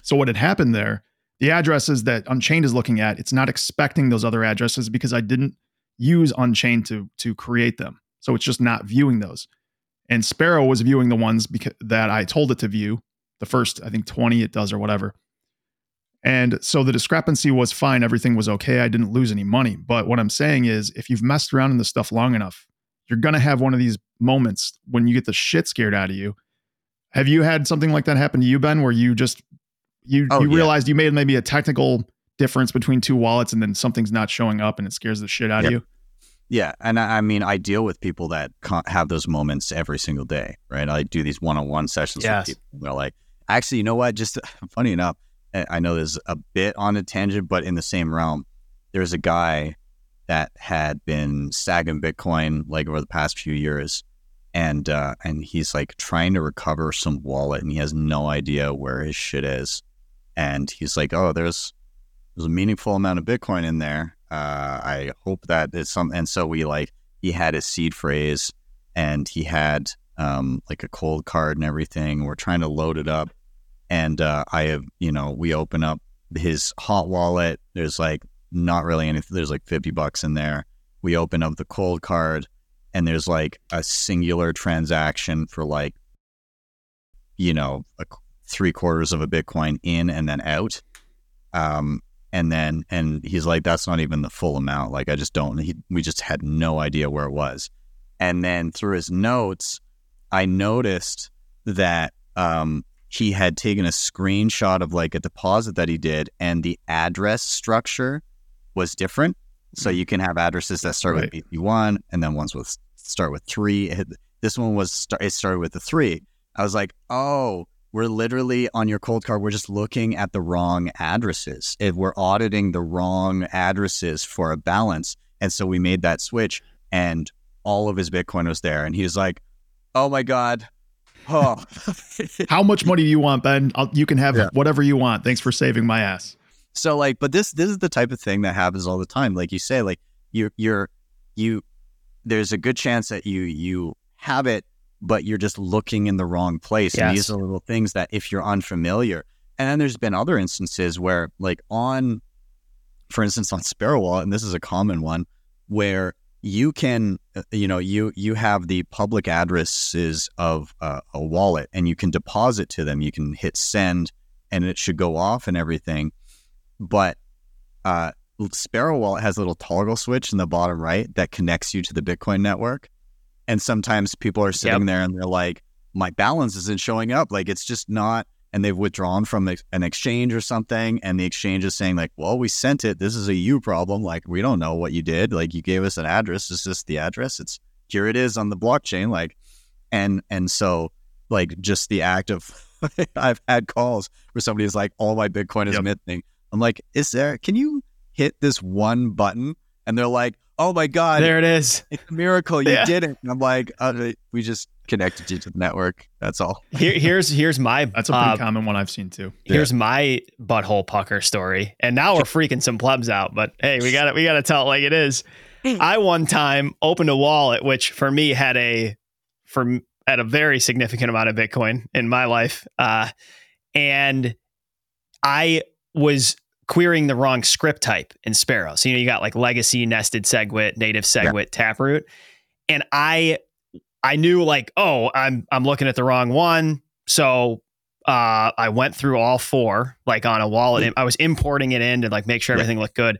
So what had happened there the addresses that Unchained is looking at, it's not expecting those other addresses because I didn't use Unchained to to create them. So it's just not viewing those. And Sparrow was viewing the ones because, that I told it to view. The first, I think 20 it does or whatever. And so the discrepancy was fine. Everything was okay. I didn't lose any money. But what I'm saying is, if you've messed around in this stuff long enough, you're going to have one of these moments when you get the shit scared out of you. Have you had something like that happen to you, Ben, where you just you oh, you yeah. realized you made maybe a technical difference between two wallets and then something's not showing up and it scares the shit out yep. of you. Yeah, and I, I mean, I deal with people that have those moments every single day, right? I do these one-on-one sessions yes. with people. They're like, actually, you know what? Just [laughs] funny enough, I know there's a bit on a tangent, but in the same realm, there's a guy that had been sagging Bitcoin like over the past few years, and uh, and he's like trying to recover some wallet, and he has no idea where his shit is and he's like, "Oh, there's there's a meaningful amount of Bitcoin in there. Uh, I hope that it's some." And so we like he had his seed phrase, and he had um, like a ColdCard and everything. We're trying to load it up, and uh, I have you know we open up his hot wallet. There's like not really anything. There's like fifty bucks in there. We open up the ColdCard, and there's like a singular transaction for like you know a three quarters of a Bitcoin in and then out. Um, and then, and he's like, that's not even the full amount. Like, I just don't, he, we just had no idea where it was. And then through his notes, I noticed that um, he had taken a screenshot of like a deposit that he did, and the address structure was different. So mm-hmm. you can have addresses that start right. with BC1 and then ones with start with three. This one was it started with the three. I was like, oh, we're literally on your ColdCard, we're just looking at the wrong addresses. If we're auditing the wrong addresses for a balance and so we made that switch and all of his bitcoin was there and he was like oh my god. Oh [laughs] how much money do you want ben? I'll, you can have yeah. whatever you want. Thanks for saving my ass. So like but this this is the type of thing that happens all the time. Like you say like you you're you there's a good chance that you you have it but you're just looking in the wrong place. Yes. And these are little things that if you're unfamiliar, and then there's been other instances where, like on, for instance, on Sparrow Wallet, and this is a common one, where you can, uh, you know, you you have the public addresses of uh, a wallet, and you can deposit to them. You can hit send, and it should go off and everything. But uh, Sparrow Wallet has a little toggle switch in the bottom right that connects you to the Bitcoin network. And sometimes people are sitting yep. there and they're like, my balance isn't showing up. Like it's just not. And they've withdrawn from an exchange or something. And the exchange is saying, like, well, we sent it. This is a you problem. Like, we don't know what you did. Like, you gave us an address. Is this the address? It's here it is on the blockchain. Like, and, and so, like, just the act of, [laughs] I've had calls where somebody's like, all my Bitcoin is yep. missing. I'm like, is there, can you hit this one button? And they're like, oh my god, there it is. It's a miracle. You Yeah. did it. And I'm like, uh, we just connected you to the network. That's all. [laughs] Here, here's here's my That's a pretty uh, common one I've seen too. here's my butthole pucker story. And now we're freaking some plebs out, but hey, we got to we got to tell it like it is. I one time opened a wallet which for me had a for at a very significant amount of Bitcoin in my life, uh, and I was querying the wrong script type in Sparrow. So you know you got like legacy, nested SegWit, native SegWit, Taproot, and I I knew like oh I'm I'm looking at the wrong one, so uh, I went through all four like on a wallet. I was importing it in to like make sure Yeah. everything looked good.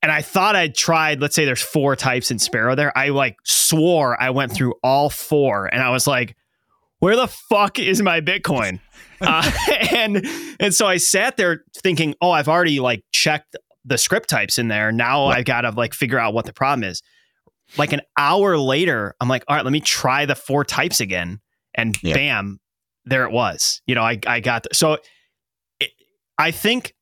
And I thought I'd tried, let's say there's four types in Sparrow there. I like swore I went through all four and I was like, where the fuck is my Bitcoin? [laughs] uh, and and so I sat there thinking, oh, I've already like checked the script types in there. Now. I've got to like figure out what the problem is. Like an hour later, I'm like, all right, let me try the four types again. And Yeah. bam, there it was. You know, I, I got, the, so it, I think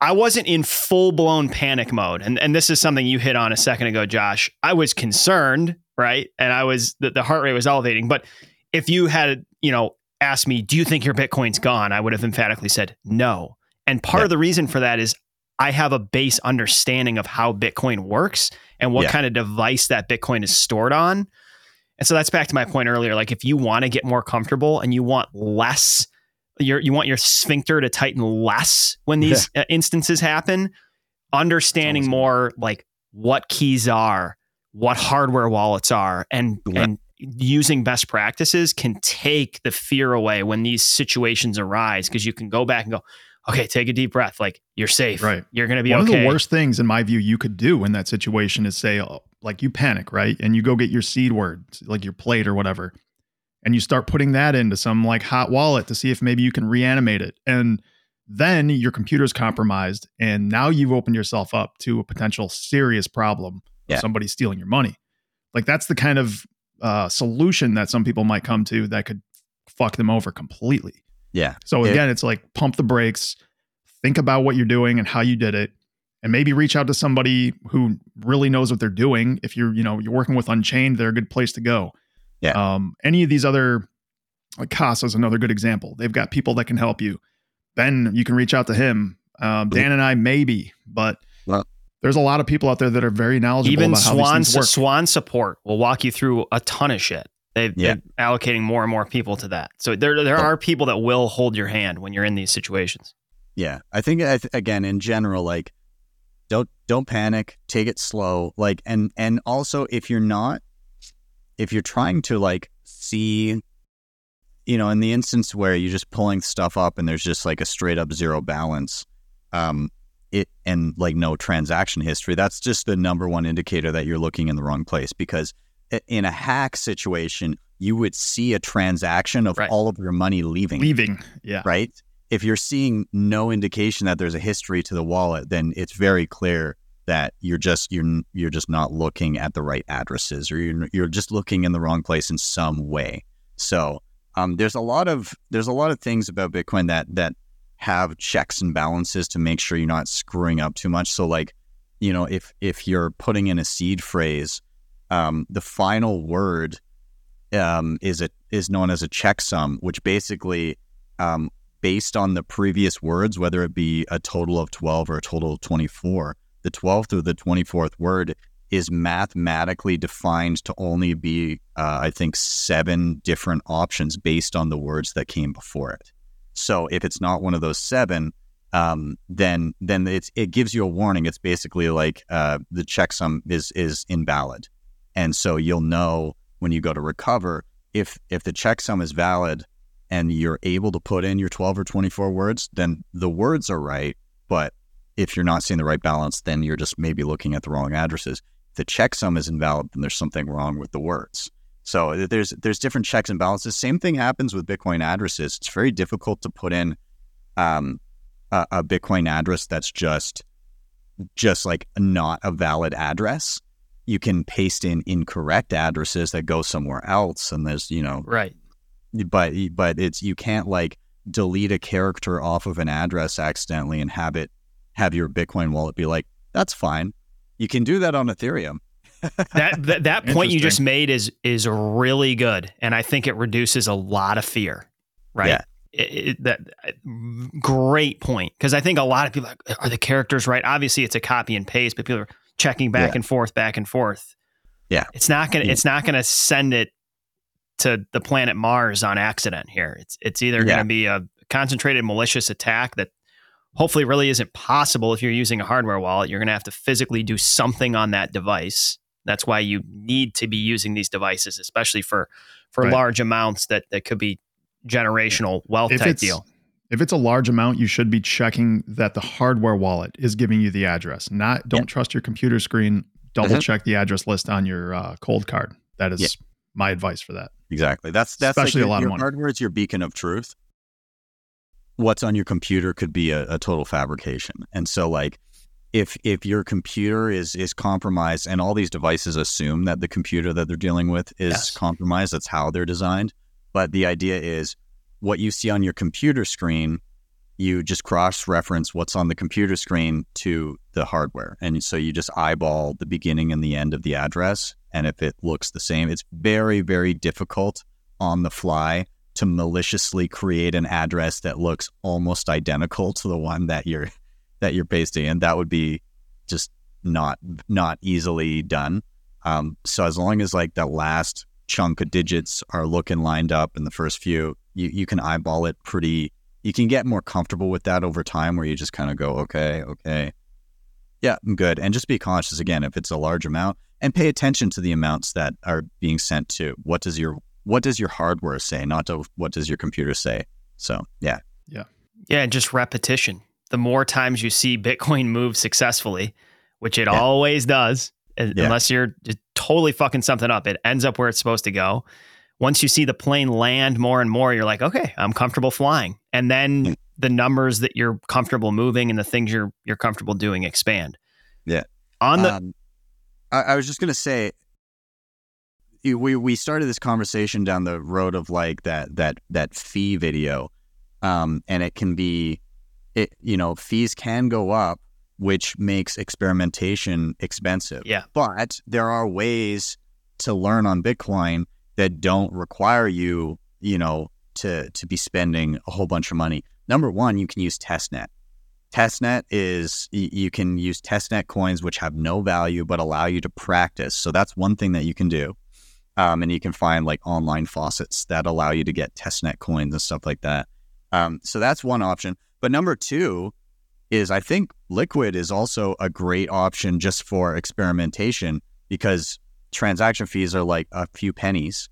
I wasn't in full blown panic mode. And, and this is something you hit on a second ago, Josh. I was concerned, right? And I was, the, the heart rate was elevating. But if you had, you know, asked me, do you think your Bitcoin's gone? I would have emphatically said no. And part Yeah. of the reason for that is I have a base understanding of how Bitcoin works and what Yeah. kind of device that Bitcoin is stored on. And so that's back to my point earlier. Like if you want to get more comfortable and you want less, your you want your sphincter to tighten less when these uh, instances happen, understanding more like what keys are, what hardware wallets are, and and using best practices can take the fear away when these situations arise because you can go back and go, okay, take a deep breath. Like you're safe. Right. You're gonna be One okay. of the worst things, in my view, you could do in that situation is say, oh, like, you panic, right? And you go get your seed word, like your plate or whatever, and you start putting that into some like hot wallet to see if maybe you can reanimate it. And then your computer's compromised, and now you've opened yourself up to a potential serious problem of Yeah. somebody stealing your money. Like, that's the kind of uh, solution that some people might come to that could fuck them over completely. Yeah. So It- again, it's like pump the brakes, think about what you're doing and how you did it, and maybe reach out to somebody who really knows what they're doing. If you're, you know, you're working with Unchained, they're a good place to go. Yeah. Um, any of these other, like Casa is another good example. They've got people that can help you. Ben, you can reach out to him. Um, Dan and I maybe, but Well- there's a lot of people out there that are very knowledgeable Even about how Swan these work. Swan support will walk you through a ton of shit. They've, Yeah. They're allocating more and more people to that. So there there are people that will hold your hand when you're in these situations. Yeah, I think again in general, like don't don't panic, take it slow, like and and also if you're not, if you're trying to like see, you know, in the instance where you're just pulling stuff up and there's just like a straight up zero balance, um, it and like no transaction history, that's just the number one indicator that you're looking in the wrong place because in a hack situation, you would see a transaction of Right. all of your money leaving Leaving. Yeah. right? If you're seeing no indication that there's a history to the wallet, then it's very clear that you're just you're you're just not looking at the right addresses, or you're you're just looking in the wrong place in some way. So um, there's a lot of there's a lot of things about Bitcoin that that have checks and balances to make sure you're not screwing up too much. So like, you know, if if you're putting in a seed phrase, um, the final word um, is a is known as a checksum, which basically um, based on the previous words, whether it be a total of 12 or a total of 24, the 12th or the 24th word is mathematically defined to only be, uh, I think, seven different options based on the words that came before it. So if it's not one of those seven, um, then then it's, it gives you a warning. It's basically like uh, the checksum is is invalid, and so you'll know when you go to recover if if the checksum is valid and you're able to put in your 12 or 24 words, then the words are right. But if you're not seeing the right balance, then you're just maybe looking at the wrong addresses. If the checksum is invalid, then there's something wrong with the words. So there's there's different checks and balances. Same thing happens with Bitcoin addresses. It's very difficult to put in um, a, a Bitcoin address that's just just like not a valid address. You can paste in incorrect addresses that go somewhere else, and there's you know Right. but but it's you can't like delete a character off of an address accidentally and have it have your Bitcoin wallet be like that's fine. You can do that on Ethereum. That that, that point you just made is is really good, and I think it reduces a lot of fear. Right. Yeah. It, it, that great point because I think a lot of people are, are the characters right. Obviously, it's a copy and paste, but people are checking back Yeah. and forth, back and forth. Yeah. It's not gonna Yeah. it's not gonna send it to the planet Mars on accident here. It's it's either Yeah. gonna be a concentrated malicious attack that hopefully really isn't possible if you're using a hardware wallet. You're gonna have to physically do something on that device. That's why you need to be using these devices, especially for for Right. large amounts that that could be generational wealth if type it's deal. if it's a large amount, you should be checking that the hardware wallet is giving you the address. Not don't trust your computer screen. Double Mhm. check the address list on your uh, ColdCard. That is Yeah. my advice for that. Exactly. That's that's Especially like a lot of money. hardware is your beacon of truth. What's on your computer could be a, a total fabrication. And so like if if your computer is is compromised and all these devices assume that the computer that they're dealing with is Yes. compromised, that's how they're designed. But the idea is what you see on your computer screen, you just cross reference what's on the computer screen to the hardware. And so you just eyeball the beginning and the end of the address. And if it looks the same, it's very, very difficult on the fly to maliciously create an address that looks almost identical to the one that you're that you're pasting in. That would be just not not easily done. Um, so as long as like the last chunk of digits are looking lined up in the first few, you, you can eyeball it pretty you can get more comfortable with that over time where you just kind of go, okay, okay. Yeah, I'm good. And just be conscious again if it's a large amount and pay attention to the amounts that are being sent to. What does your what does your hardware say, not to what does your computer say? So yeah, yeah. Yeah, and just repetition. The more times you see Bitcoin [laughs] move successfully, which it Yeah. always does, Yeah. unless you're totally fucking something up, it ends up where it's supposed to go. Once you see the plane land more and more, you're like, okay, I'm comfortable flying. And then Mm. the numbers that you're comfortable moving and the things you're you're comfortable doing expand. Yeah. On the um, I, I was just gonna say, we we started this conversation down the road of like that that that fee video, um, and it can be, it you know fees can go up, which makes experimentation expensive. Yeah. but there are ways to learn on Bitcoin that don't require you, you know, to to be spending a whole bunch of money. Number one, you can use testnet. Testnet is you can use testnet coins which have no value but allow you to practice. So that's one thing that you can do. Um, and you can find like online faucets that allow you to get testnet coins and stuff like that. Um, so that's one option. But number two is I think Liquid is also a great option just for experimentation because transaction fees are like a few pennies.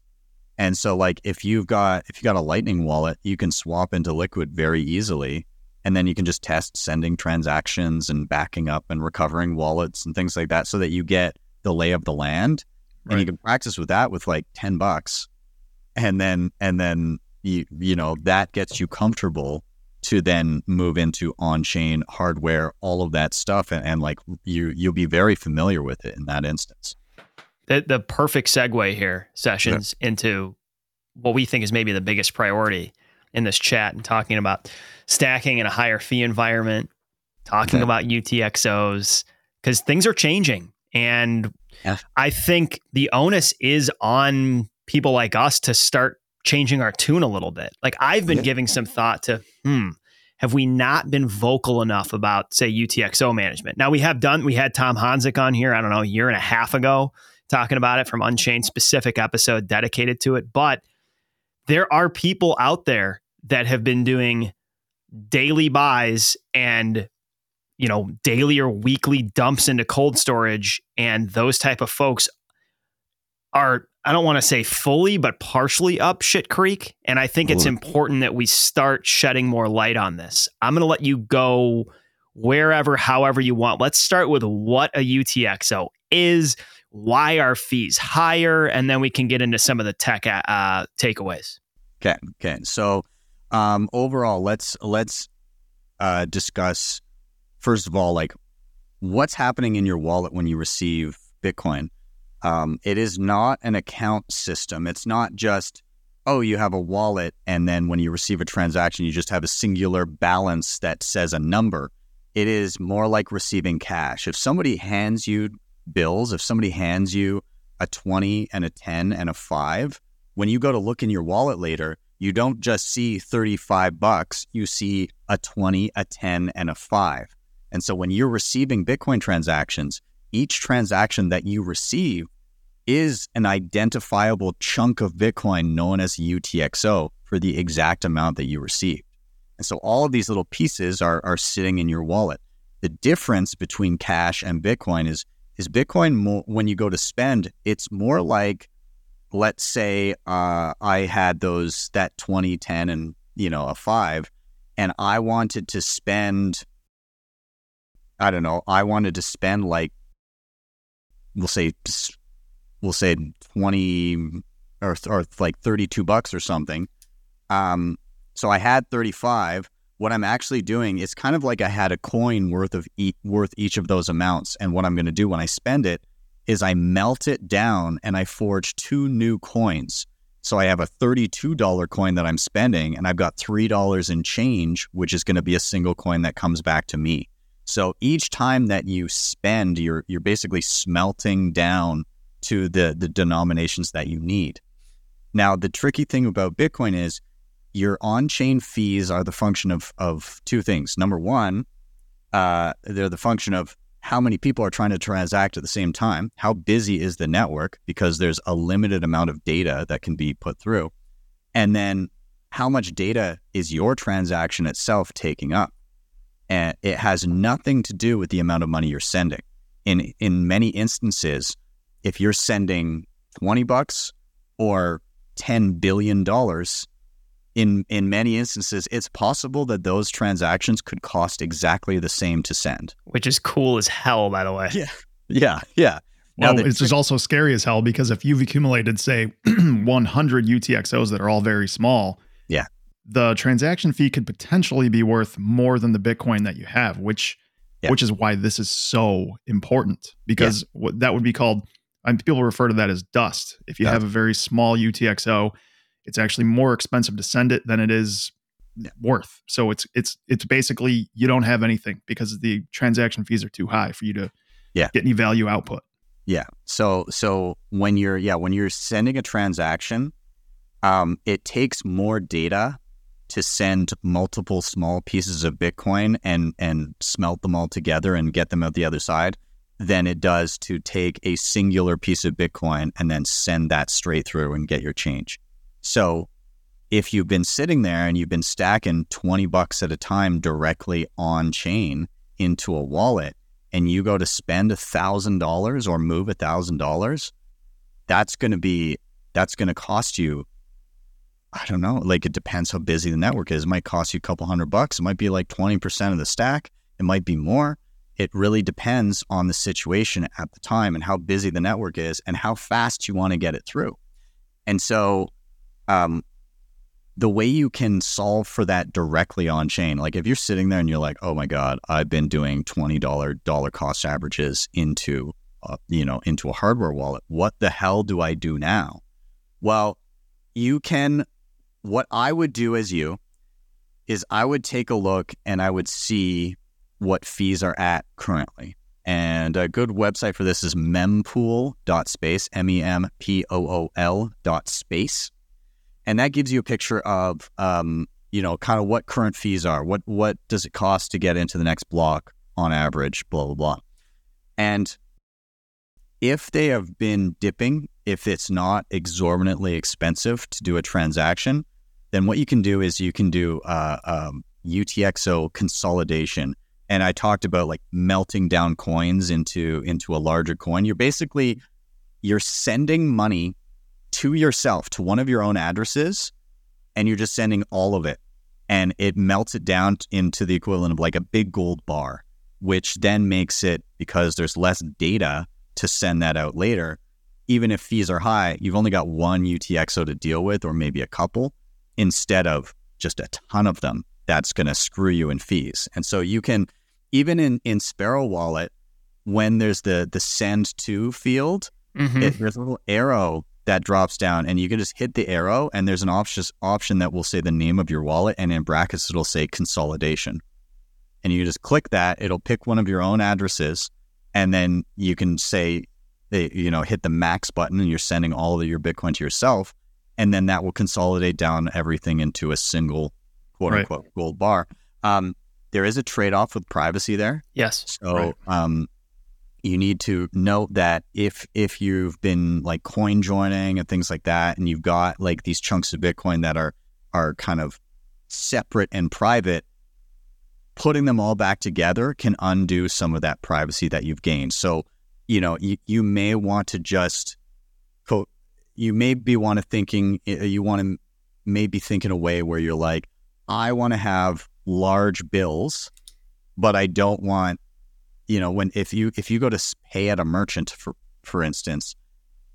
And so like if you've got if you got a lightning wallet, you can swap into liquid very easily. And then you can just test sending transactions and backing up and recovering wallets and things like that so that you get the lay of the land. And you can practice with that with like 10 bucks. And then and then you you know that gets you comfortable to then move into on-chain hardware all of that stuff and, and like you you'll be very familiar with it in that instance the, the perfect segue here, sessions, into what we think is maybe the biggest priority in this chat and talking about stacking in a higher fee environment, talking Okay. about UTXOs, because things are changing. And Yeah. I think the onus is on people like us to start changing our tune a little bit. Like I've been Yeah. giving some thought to, hmm, have we not been vocal enough about, say, UTXO management? Now we have done, we had Tom Honzik on here, I don't know, a year and a half ago talking about it from Unchained specific episode dedicated to it. But there are people out there that have been doing daily buys and you know daily or weekly dumps into cold storage and those type of folks are I don't want to say fully but partially up shit creek and I think it's Ooh. important that we start shedding more light on this. I'm going to let you go wherever however you want. Let's start with what a UTXO is, why are fees higher and then we can get into some of the tech uh, takeaways. Okay. Okay. So um, overall, let's let's uh, discuss first of all, like what's happening in your wallet when you receive Bitcoin. Um, it is not an account system. It's not just oh, you have a wallet, and then when you receive a transaction, you just have a singular balance that says a number. it is more like receiving cash. If somebody hands you bills, if somebody hands you a 20 and a 10 and a 5, when you go to look in your wallet later, you don't just see 35 bucks, you see a 20, a 10 and a 5. And so when you're receiving Bitcoin transactions, each transaction that you receive is an identifiable chunk of Bitcoin known as UTXO for the exact amount that you received. And so all of these little pieces are, are sitting in your wallet. The difference between cash and Bitcoin is is Bitcoin more, when you go to spend, it's more like, let's say uh, I had those that 20, 10, and you know a five, and I wanted to spend, I don't know, I wanted to spend like, we'll say, we'll say 20 or, or like 32 bucks or something. Um, so I had 35. What I'm actually doing is kind of like I had a coin worth of e- worth each of those amounts. And what I'm going to do when I spend it is I melt it down and I forge two new coins. So I have a $32 coin that I'm spending and I've got $3 in change, which is going to be a single coin that comes back to me. So each time that you spend, you're you're basically smelting down to the the denominations that you need. Now, the tricky thing about Bitcoin is your on-chain fees are the function of of two things. Number one, uh, they're the function of how many people are trying to transact at the same time. How busy is the network? Because there's a limited amount of data that can be put through, and then how much data is your transaction itself taking up? And it has nothing to do with the amount of money you're sending. In in many instances, if you're sending twenty bucks or ten billion dollars, in in many instances, it's possible that those transactions could cost exactly the same to send. Which is cool as hell, by the way. Yeah, yeah, yeah. Now, well, it's just also scary as hell because if you've accumulated, say, [clears throat] 100 UTXOs that are all very small, yeah, the transaction fee could potentially be worth more than the Bitcoin that you have, which yeah. which is why this is so important because yeah. that would be called. I mean, people refer to that as dust. If you have a very small UTXO it's actually more expensive to send it than it is worth. So it's it's it's basically you don't have anything because the transaction fees are too high for you to yeah. get any value output. Yeah. So so when you're yeah, when you're sending a transaction, um, it takes more data to send multiple small pieces of Bitcoin and and smelt them all together and get them out the other side than it does to take a singular piece of Bitcoin and then send that straight through and get your change. So if you've been sitting there and you've been stacking 20 bucks at a time directly on chain into a wallet and you go to spend a thousand dollars or move a thousand dollars, that's going to be, that's going to cost you, I don't know, like it depends how busy the network is. It might cost you a couple hundred bucks. It might be like 20% of the stack. It might be more. It really depends on the situation at the time and how busy the network is and how fast you want to get it through. And so um, the way you can solve for that directly on chain, like if you're sitting there and you're like, oh my God, I've been doing $20 cost averages into, uh, you know, into a hardware wallet. What the hell do I do now? Well, you can, what I would do as you is I would take a look and I would see what fees are at currently. And a good website for this is mempool.space, M E M P O O L dot space and that gives you a picture of um, you know kind of what current fees are what what does it cost to get into the next block on average blah blah blah and if they have been dipping if it's not exorbitantly expensive to do a transaction then what you can do is you can do uh, um, utxo consolidation. And i talked about like melting down coins into into a larger coin. You're basically you're sending money to yourself to one of your own addresses and you're just sending all of it. And it melts it down into the equivalent of like a big gold bar which then makes it because there's less data to send that out later even if fees are high you've only got one utxo to deal with or maybe a couple instead of just a ton of them that's going to screw you in fees and so you can even in in sparrow wallet when there's the the send to field mm-hmm. it, there's a little arrow that drops down and you can just hit the arrow and there's an option option that will say the name of your wallet and in brackets it'll say consolidation. and you just click that, it'll pick one of your own addresses, and then you can say, you know, hit the max button, and you're sending all of your Bitcoin to yourself, and then that will consolidate down everything into a single quote right. unquote gold bar. Um, there is a trade off with privacy there. Yes. So right. um, you need to note that if if you've been like coin joining and things like that, and you've got like these chunks of Bitcoin that are are kind of separate and private, putting them all back together can undo some of that privacy that you've gained. So, you know, you, you may want to just you may be want to thinking, eh, eh, you want to maybe think in a way where you're like, I want to have large bills, but I don't want, you know, when if you if you go to pay at a merchant for for instance,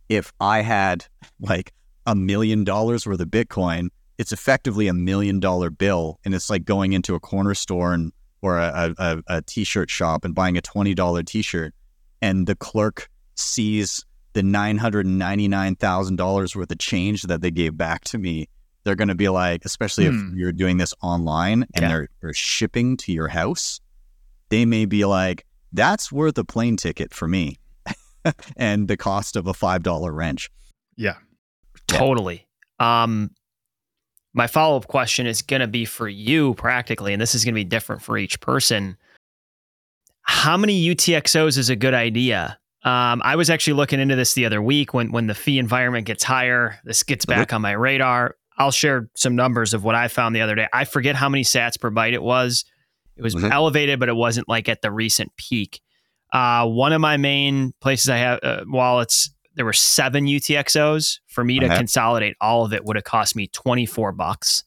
if I had [laughs] like a million dollars worth of Bitcoin it's effectively a million dollar bill, and it's like going into a corner store and or a, a, a t-shirt shop and buying a twenty dollar t-shirt, and the clerk sees the nine hundred and ninety nine thousand dollars worth of change that they gave back to me. They're going to be like, especially hmm. if you're doing this online and yeah. they're, they're shipping to your house, they may be like, "That's worth a plane ticket for me," [laughs] and the cost of a five dollar wrench. Yeah, totally. Yeah. Um, my follow up question is going to be for you practically, and this is going to be different for each person. How many UTXOs is a good idea? Um, I was actually looking into this the other week when when the fee environment gets higher. This gets back on my radar. I'll share some numbers of what I found the other day. I forget how many sats per byte it was. It was mm-hmm. elevated, but it wasn't like at the recent peak. Uh, one of my main places I have uh, wallets there were seven UTXOs. For me to uh-huh. consolidate all of it would have cost me 24 bucks.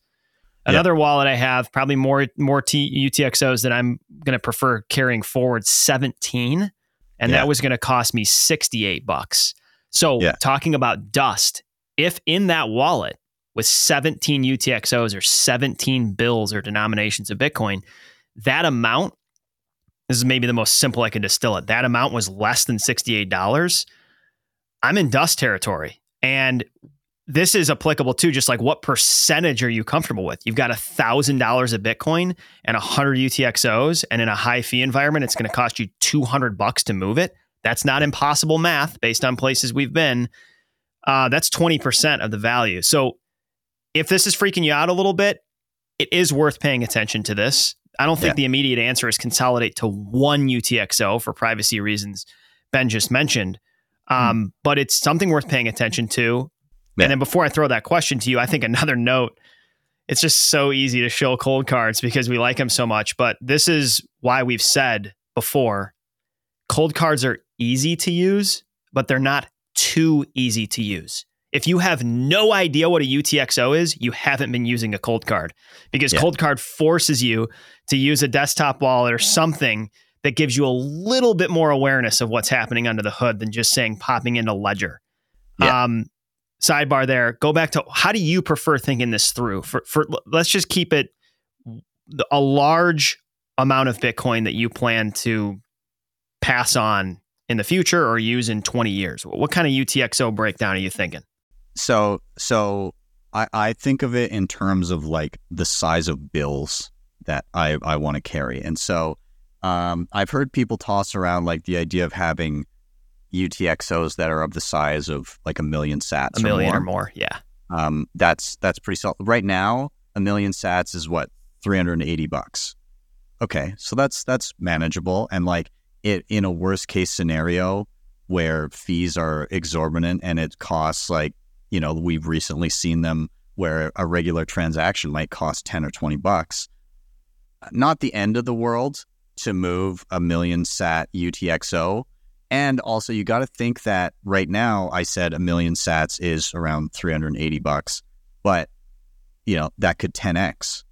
Another yep. wallet I have, probably more more T- UTXOs that I'm going to prefer carrying forward, 17, and yeah. that was going to cost me 68 bucks. So yeah. talking about dust, if in that wallet with 17 UTXOs or 17 bills or denominations of Bitcoin, that amount, this is maybe the most simple I can distill it. That amount was less than $68 I'm in dust territory. And this is applicable too, just like what percentage are you comfortable with? You've got a thousand dollars of Bitcoin and a hundred UTXOs, and in a high fee environment, it's going to cost you 200 bucks to move it. That's not impossible math based on places we've been. Uh, that's 20% of the value. So if this is freaking you out a little bit, it is worth paying attention to this. I don't think yeah. the immediate answer is consolidate to one UTXO for privacy reasons Ben just mentioned. Hmm. Um, but it's something worth paying attention to. Yeah. And then before I throw that question to you, I think another note. It's just so easy to show ColdCards because we like them so much. But this is why we've said before ColdCards are easy to use, but they're not too easy to use. If you have no idea what a UTXO is, you haven't been using a ColdCard because yeah. Coldcard forces you to use a desktop wallet or something that gives you a little bit more awareness of what's happening under the hood than just saying popping into Ledger. Yeah. Um, sidebar there. Go back to how do you prefer thinking this through? For for let's just keep it a large amount of Bitcoin that you plan to pass on in the future or use in 20 years. What kind of UTXO breakdown are you thinking? So so I, I think of it in terms of like the size of bills that I, I want to carry. And so um, I've heard people toss around like the idea of having UTXOs that are of the size of like a million sats. A million or more. Or more yeah. Um, that's that's pretty solid. Right now, a million sats is what 380 bucks. Okay, so that's that's manageable. And like it in a worst case scenario where fees are exorbitant and it costs like you know we've recently seen them where a regular transaction might cost 10 or 20 bucks. Not the end of the world, to move a million sat UTXO. And also, you got to think that right now, I said a million sats is around 380 bucks, but you know that could 10x,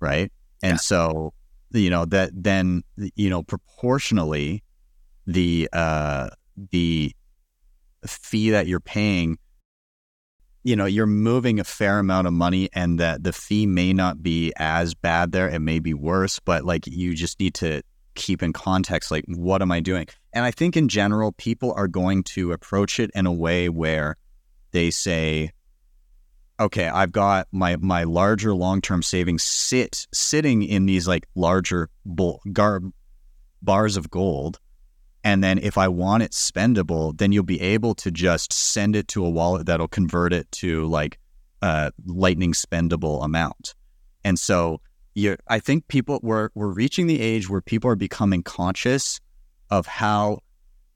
right? And yeah. so, you know that then you know proportionally, the uh, the fee that you're paying you know you're moving a fair amount of money and that the fee may not be as bad there it may be worse but like you just need to keep in context like what am i doing and i think in general people are going to approach it in a way where they say okay, I've got my my larger long term savings sit sitting in these like larger bull, gar, bars of gold. And then if I want it spendable, then you'll be able to just send it to a wallet that'll convert it to like a lightning spendable amount. And so you I think people we're we're reaching the age where people are becoming conscious of how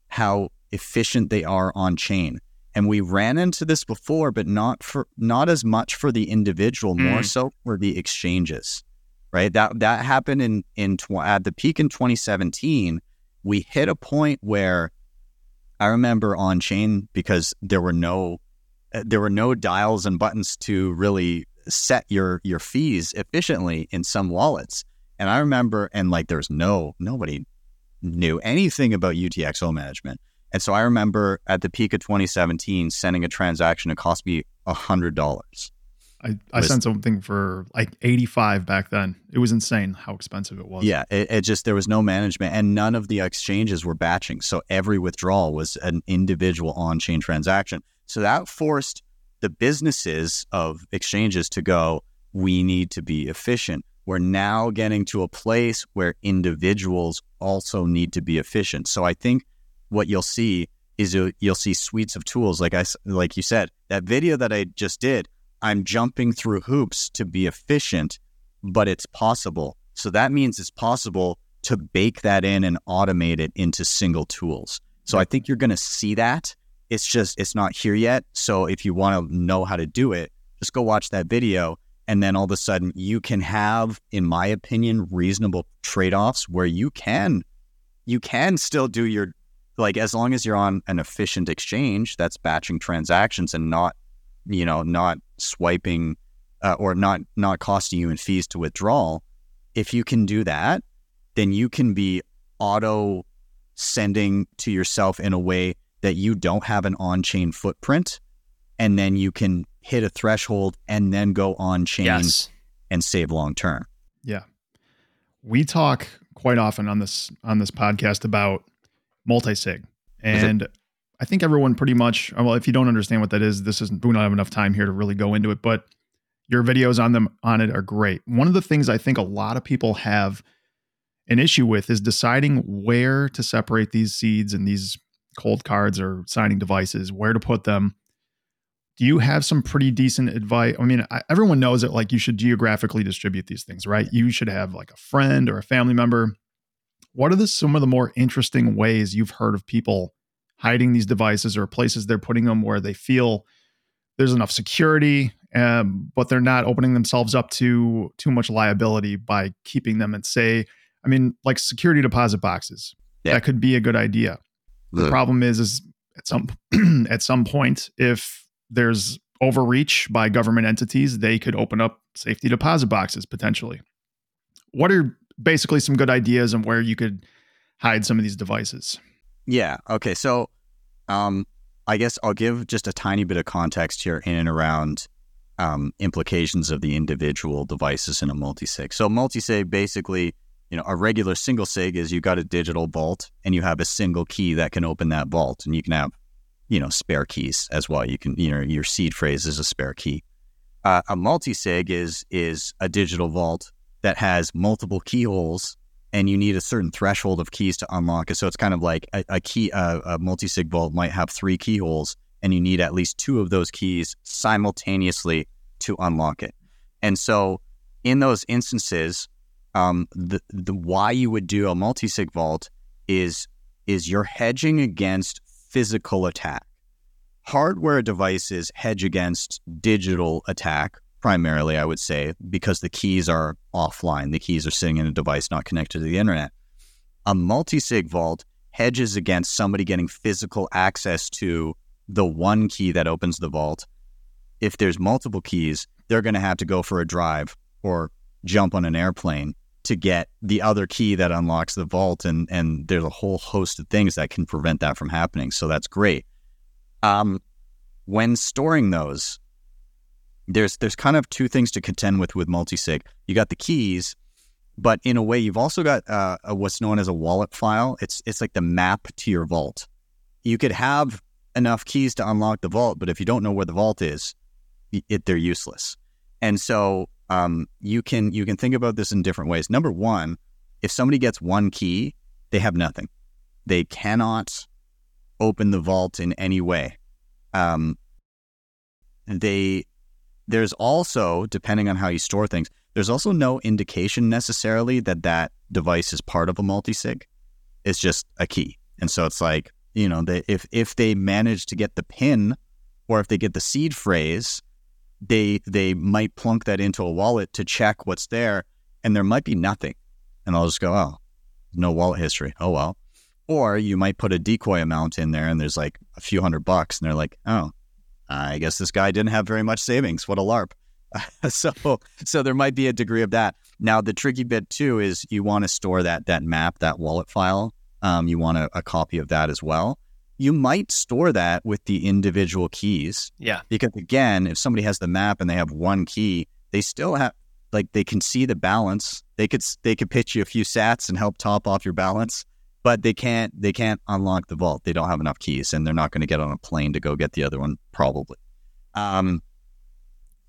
how efficient they are on chain. And we ran into this before, but not for not as much for the individual, more Mm. so for the exchanges. Right? That that happened in in tw- at the peak in 2017. We hit a point where I remember on chain because there were no uh, there were no dials and buttons to really set your your fees efficiently in some wallets. And I remember and like there's no nobody knew anything about UTXO management. And so I remember at the peak of 2017 sending a transaction it cost me $100. I, I Was- sent something for like 85 back then. It was insane how expensive it was. Yeah, it, it just there was no management, and none of the exchanges were batching. So every withdrawal was an individual on-chain transaction. So that forced the businesses of exchanges to go. We need to be efficient. We're now getting to a place where individuals also need to be efficient. So I think what you'll see is you'll, you'll see suites of tools, like I like you said, that video that I just did. I'm jumping through hoops to be efficient but it's possible. So that means it's possible to bake that in and automate it into single tools. So I think you're going to see that. It's just, it's not here yet. So if you want to know how to do it, just go watch that video. And then all of a sudden, you can have, in my opinion, reasonable trade offs where you can, you can still do your, like, as long as you're on an efficient exchange that's batching transactions and not, you know, not swiping uh, or not not costing you in fees to withdraw, if you can do that, then you can be auto sending to yourself in a way that you don't have an on-chain footprint, and then you can hit a threshold and then go on-chain Yes. and save long term. Yeah. We talk quite often on this on this podcast about multi-sig. Is it- And I think everyone pretty much well, if you don't understand what that is, this isn't we don't have enough time here to really go into it, but your videos on them on it are great. One of the things I think a lot of people have an issue with is deciding where to separate these seeds and these ColdCards or signing devices, where to put them. Do you have some pretty decent advice? I mean, I, everyone knows that like you should geographically distribute these things, right? You should have like a friend or a family member. What are the some of the more interesting ways you've heard of people hiding these devices or places they're putting them where they feel there's enough security, um, but they're not opening themselves up to too much liability by keeping them and say, I mean, like security deposit boxes. Yeah. That could be a good idea. The problem is, is at some [clears throat] at some point, if there's overreach by government entities, they could open up safety deposit boxes potentially. What are basically some good ideas on where you could hide some of these devices? Yeah. Okay. So, um, I guess I'll give just a tiny bit of context here in and around um, implications of the individual devices in a multi-sig. So, multi-sig basically, you know, a regular single sig is you got a digital vault and you have a single key that can open that vault, and you can have, you know, spare keys as well. You can, you know, your seed phrase is a spare key. Uh, a multi-sig is is a digital vault that has multiple keyholes and you need a certain threshold of keys to unlock it. So it's kind of like a, a key, uh, a multi-sig vault might have three keyholes, and you need at least two of those keys simultaneously to unlock it. And so, in those instances, um, the the why you would do a multi-sig vault is is you're hedging against physical attack. Hardware devices hedge against digital attack primarily, I would say, because the keys are offline. The keys are sitting in a device not connected to the internet. A multi sig vault hedges against somebody getting physical access to the one key that opens the vault. If there's multiple keys, they're going to have to go for a drive or jump on an airplane to get the other key that unlocks the vault. And, and there's a whole host of things that can prevent that from happening. So that's great. Um, when storing those, there's there's kind of two things to contend with with multisig. You got the keys, but in a way, you've also got uh, a, what's known as a wallet file. It's it's like the map to your vault. You could have enough keys to unlock the vault, but if you don't know where the vault is, it, they're useless. And so um, you can you can think about this in different ways. Number one, if somebody gets one key, they have nothing. They cannot open the vault in any way. Um, they there's also depending on how you store things, there's also no indication necessarily that that device is part of a multi-sig. It's just a key, and so it's like you know, they, if if they manage to get the pin or if they get the seed phrase, they they might plunk that into a wallet to check what's there, and there might be nothing, and I'll just go, oh, no wallet history. Oh well. Or you might put a decoy amount in there, and there's like a few hundred bucks, and they're like, oh, I guess this guy didn't have very much savings. What a larp. [laughs] so so there might be a degree of that. Now the tricky bit too is you want to store that that map, that wallet file um, you want a, a copy of that as well. You might store that with the individual keys. Yeah. Because again, if somebody has the map and they have one key, they still have like they can see the balance. They could they could pitch you a few sats and help top off your balance, but they can't they can't unlock the vault. They don't have enough keys, and they're not going to get on a plane to go get the other one probably. Um,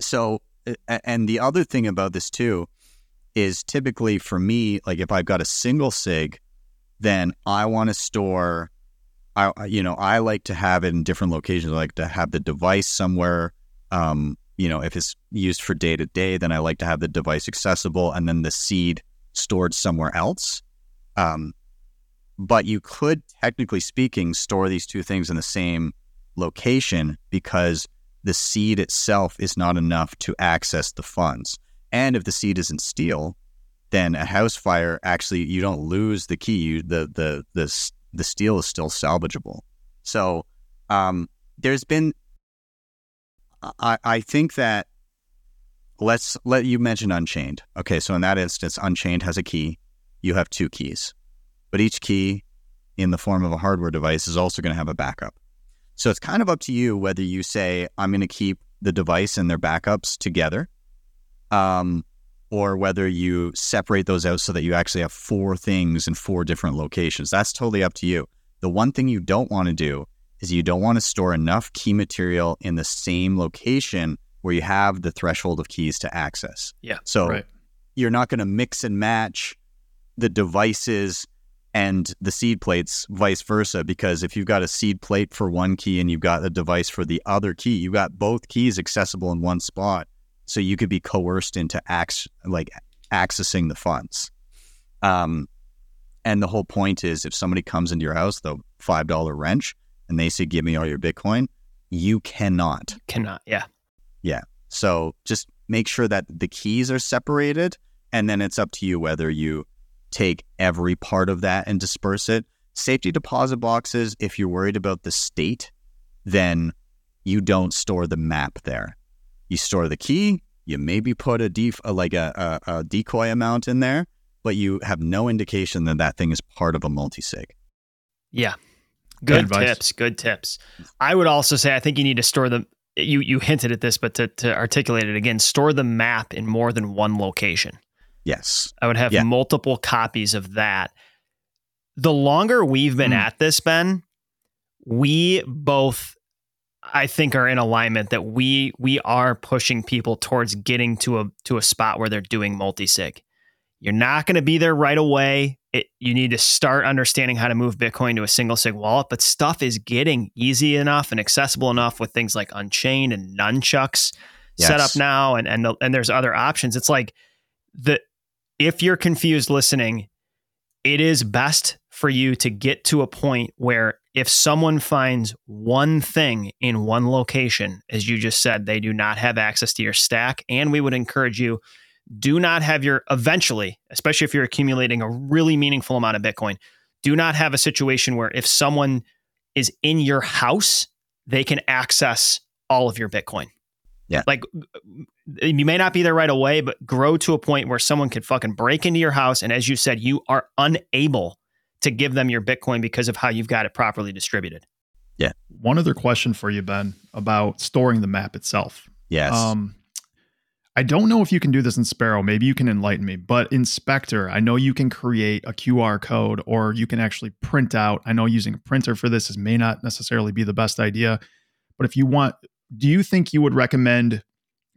so and the other thing about this too is typically for me, like if I've got a single sig, then I want to store. I you know I like to have it in different locations. I like to have the device somewhere. Um, you know, if it's used for day to day, then I like to have the device accessible and then the seed stored somewhere else. Um, but you could, technically speaking, store these two things in the same location because the seed itself is not enough to access the funds. And if the seed isn't steel, then a house fire actually you don't lose the key. You, the the the the steel is still salvageable. So um, there's been I I think that let's let you mention Unchained. Okay, so in that instance, Unchained has a key. You have two keys, but each key in the form of a hardware device is also going to have a backup. So it's kind of up to you whether you say I'm going to keep the device and their backups together. Um, or whether you separate those out so that you actually have four things in four different locations. That's totally up to you. The one thing you don't want to do is you don't want to store enough key material in the same location where you have the threshold of keys to access. Yeah. So right. you're not going to mix and match the devices and the seed plates vice versa because if you've got a seed plate for one key and you've got a device for the other key, you've got both keys accessible in one spot so you could be coerced into acts like accessing the funds. Um, and the whole point is, if somebody comes into your house, the five dollar wrench, and they say, "Give me all your Bitcoin," you cannot. Cannot. Yeah. Yeah. So just make sure that the keys are separated, and then it's up to you whether you take every part of that and disperse it. Safety deposit boxes, if you're worried about the state, then you don't store the map there you store the key, you maybe put a def- like a, a, a decoy amount in there, but you have no indication that that thing is part of a multi-sig. Yeah. Good, good tips. Good tips. I would also say I think you need to store the you you hinted at this, but to, to articulate it again, store the map in more than one location. Yes. I would have yeah. multiple copies of that. The longer we've been mm. at this, Ben, we both I think are in alignment that we we are pushing people towards getting to a to a spot where they're doing multi-sig. You're not going to be there right away. It, you need to start understanding how to move Bitcoin to a single sig wallet, but stuff is getting easy enough and accessible enough with things like Unchained and Nunchuks yes. set up now, and and the, and there's other options. It's like the if you're confused listening, it is best for you to get to a point where if someone finds one thing in one location, as you just said, they do not have access to your stack. And we would encourage you do not have your eventually, especially if you're accumulating a really meaningful amount of Bitcoin, do not have a situation where if someone is in your house, they can access all of your Bitcoin. Yeah. Like uh, you may not be there right away, but grow to a point where someone could fucking break into your house. And as you said, you are unable to give them your Bitcoin because of how you've got it properly distributed. Yeah. One other question for you, Ben, about storing the map itself. Yes. Um, I don't know if you can do this in Sparrow. Maybe you can enlighten me. But in Specter, I know you can create a QR code or you can actually print out. I know using a printer for this is may not necessarily be the best idea. But if you want, do you think you would recommend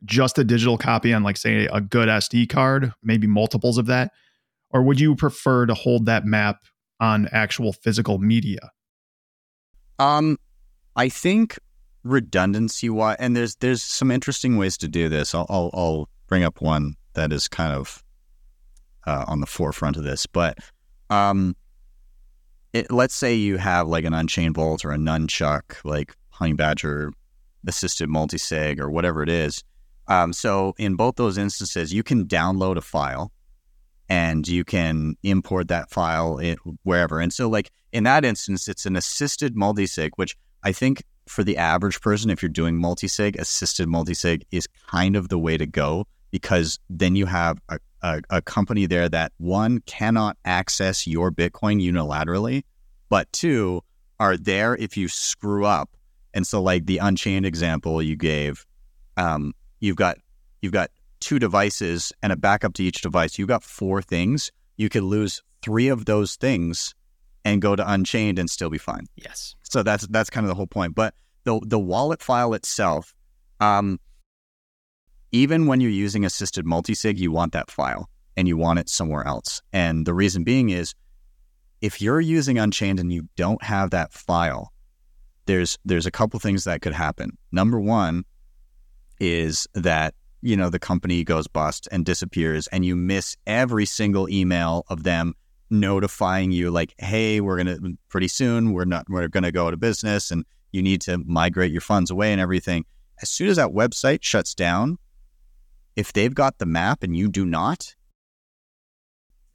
just a digital copy on, like, say, a good SD card, maybe multiples of that? Or would you prefer to hold that map on actual physical media? Um, I think redundancy wise, and there's there's some interesting ways to do this. I'll I'll, I'll bring up one that is kind of uh, on the forefront of this, but um, it, let's say you have like an Unchained Vault or a Nunchuk, like Honey Badger assisted multisig or whatever it is. Um, so in both those instances, you can download a file and you can import that file wherever. And so, like in that instance, it's an assisted multisig, which I think for the average person, if you're doing multisig, assisted multisig is kind of the way to go because then you have a, a, a company there that one cannot access your Bitcoin unilaterally, but two are there if you screw up. And so, like the Unchained example you gave, um, you've got you've got two devices and a backup to each device, you've got four things. You could lose three of those things and go to Unchained and still be fine. Yes. So that's that's kind of the whole point. But the the wallet file itself, um, even when you're using assisted multisig, you want that file and you want it somewhere else. And the reason being is if you're using Unchained and you don't have that file, there's there's a couple things that could happen. Number one is that you know the company goes bust and disappears and you miss every single email of them notifying you like hey we're gonna pretty soon we're not we're gonna go out of business and you need to migrate your funds away and everything. As soon as that website shuts down if they've got the map and you do not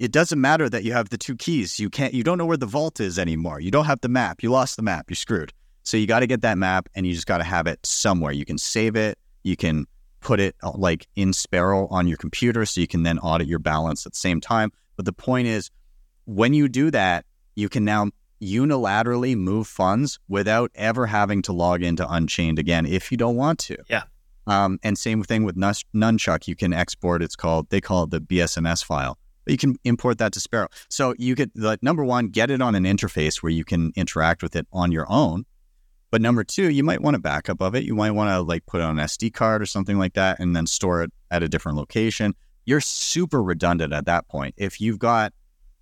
it doesn't matter that you have the two keys. You can't you don't know where the vault is anymore. You don't have the map. You lost the map. You're screwed. So you got to get that map and you just got to have it somewhere. You can save it. You can put it uh, like in Sparrow on your computer so you can then audit your balance at the same time. But the point is, when you do that, you can now unilaterally move funds without ever having to log into Unchained again if you don't want to. Yeah. Um, and same thing with Nunchuk. You can export. It's called they call it the BSMS file. But you can import that to Sparrow. So you could like number one, get it on an interface where you can interact with it on your own. But number two, you might want a backup of it. You might want to like put it on an SD card or something like that and then store it at a different location. You're super redundant at that point. If you've got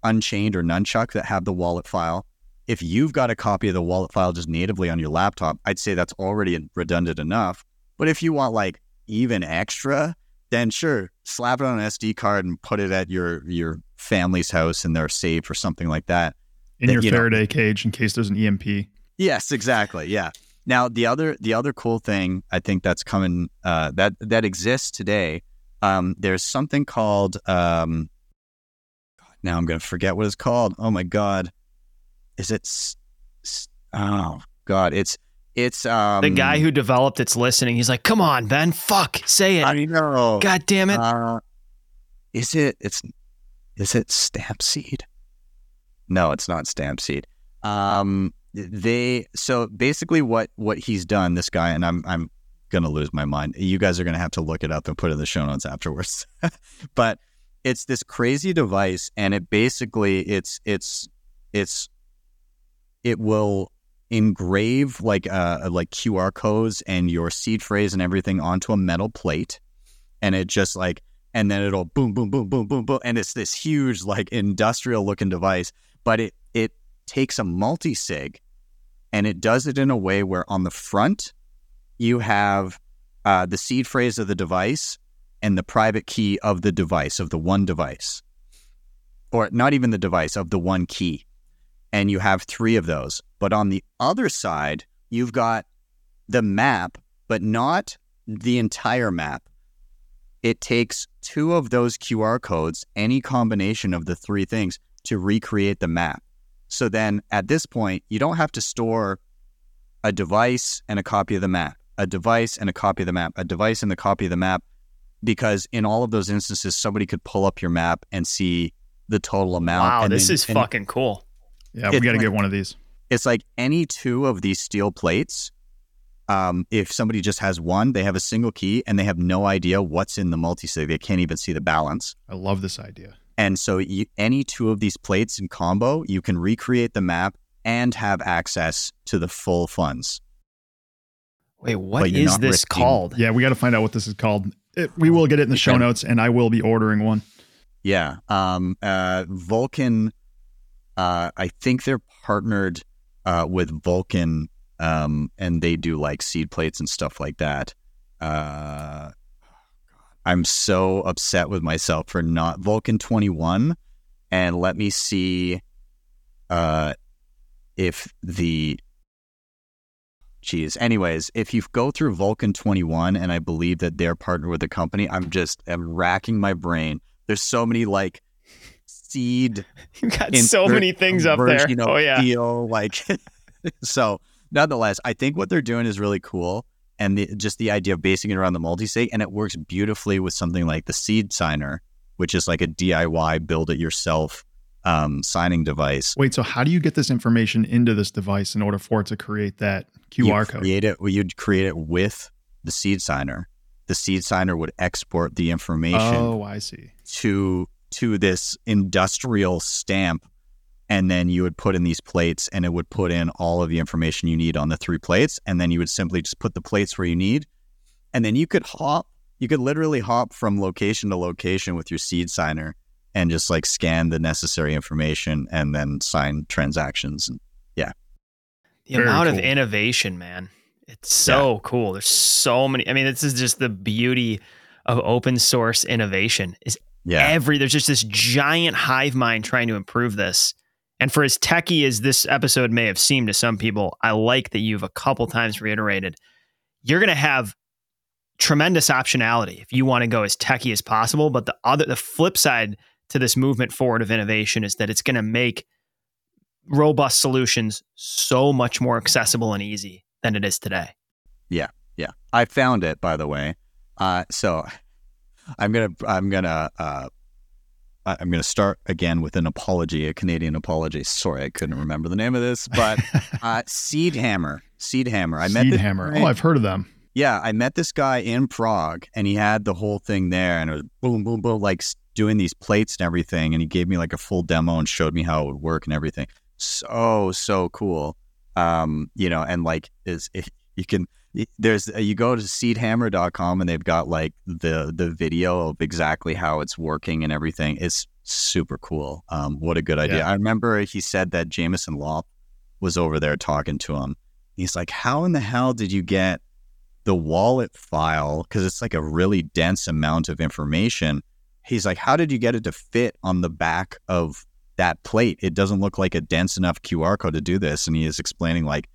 Unchained or Nunchuk that have the wallet file, if you've got a copy of the wallet file just natively on your laptop, I'd say that's already redundant enough. But if you want like even extra, then sure, slap it on an SD card and put it at your your family's house and they're safe or something like that. In that, your you Faraday know, cage in case there's an EMP. Yes, exactly. Yeah. Now the other the other cool thing I think that's coming uh, that that exists today. Um, there's something called um, now I'm going to forget what it's called. Oh my god, is it? Oh god, it's it's um, the guy who developed it's listening. He's like, "Come on, Ben, fuck, say it." I know. God damn it. Uh, is it? It's is it stamp seed? No, it's not Stampseed. Um, they so basically what what he's done this guy and i'm i'm gonna lose my mind. You guys are gonna have to look it up and put it in the show notes afterwards. [laughs] But it's this crazy device and it basically it's it's it's it will engrave like uh like qr codes and your seed phrase and everything onto a metal plate and it just like and then it'll boom boom boom boom boom boom and it's this huge like industrial looking device but it takes a multi sig and it does it in a way where on the front you have uh, the seed phrase of the device and the private key of the device of the one device. Or not even the device of the one key. And you have three of those. But on the other side you've got the map but not the entire map. It takes two of those qr codes any combination of the three things to recreate the map so then at this point, you don't have to store a device and a copy of the map, a device and a copy of the map, a device and the copy of the map, because in all of those instances, somebody could pull up your map and see the total amount. Wow, and this then, is fucking cool. Yeah, we got to like, get one of these. It's like any two of these steel plates. Um, if somebody just has one, they have a single key and they have no idea what's in the multi sig. They can't even see the balance. I love this idea. And so you, any two of these plates in combo, you can recreate the map and have access to the full funds. Wait, what is this risking. called? Yeah, we got to find out what this is called. It, we will get it in the show notes, and I will be ordering one. Yeah, um, uh, Vulcan. Uh, I think they're partnered uh, with Vulcan, um, and they do like seed plates and stuff like that. Uh, I'm so upset with myself for not Vulcan 21, and let me see uh, if the Geez. Anyways, if you go through Vulcan 21 and I believe that they're partnered with the company, I'm just I'm racking my brain. There's so many like seed. [laughs] You got so many things up there. You know, oh yeah. Deal like [laughs] so. Nonetheless, I think what they're doing is really cool, and the, just the idea of basing it around the multi-sig, and it works beautifully with something like the SeedSigner, which is like a DIY build-it-yourself um, signing device. Wait, so how do you get this information into this device in order for it to create that QR you code? Create it. You'd create it with the seed signer. The seed signer would export the information. Oh, I see. To to this industrial stamp, and then you would put in these plates, and it would put in all of the information you need on the three plates, and then you would simply just put the plates where you need, and then you could hop. You could literally hop from location to location with your seed signer and just like scan the necessary information and then sign transactions. And yeah. The Very amount cool. of innovation, man. It's so yeah. cool. There's so many. I mean, this is just the beauty of open source innovation is yeah. every there's just this giant hive mind trying to improve this. And for as techy as this episode may have seemed to some people, I like that you've a couple times reiterated you're going to have tremendous optionality if you want to go as techy as possible. But the other, the flip side to this movement forward of innovation is that it's going to make robust solutions so much more accessible and easy than it is today. Yeah, yeah. I found it by the way. Uh, so [laughs] I'm gonna I'm gonna uh, I'm gonna start again with an apology, a Canadian apology. Sorry, I couldn't remember the name of this, but [laughs] uh, Seedhammer, Seed Hammer. I met Seedhammer. Oh, I've heard of them. Yeah, I met this guy in Prague, and he had the whole thing there, and it was boom, boom, boom, like doing these plates and everything. And he gave me like a full demo and showed me how it would work and everything. So, so cool. Um, you know, and like is you can there's uh, you go to seedhammer.com and they've got like the the video of exactly how it's working and everything. It's super cool. Um, what a good idea. Yeah. I remember he said that Jameson Lopp was over there talking to him. He's like, How in the hell did you get the wallet file? Because it's like a really dense amount of information he's like, How did you get it to fit on the back of that plate? It doesn't look like a dense enough QR code to do this. And he is explaining, like,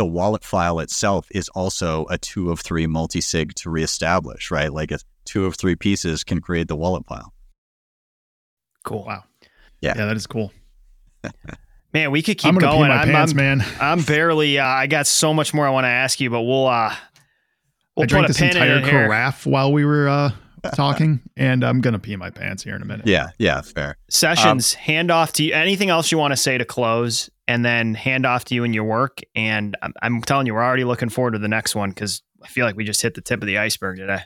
the wallet file itself is also a two of three multi sig to reestablish, right? Like, a two of three pieces can create the wallet file. Cool. Wow. Yeah. Yeah, that is cool. [laughs] man, we could keep I'm going. I'm, pants, I'm, man. I'm barely. Uh, I got so much more I want to ask you, but we'll. uh We'll I drank this entire carafe while we were uh, talking, and I'm gonna pee my pants here in a minute. Yeah, yeah, fair. Sessions, um, hand off to you. Anything else you want to say to close, and then hand off to you and your work. And I'm, I'm telling you, we're already looking forward to the next one because I feel like we just hit the tip of the iceberg today.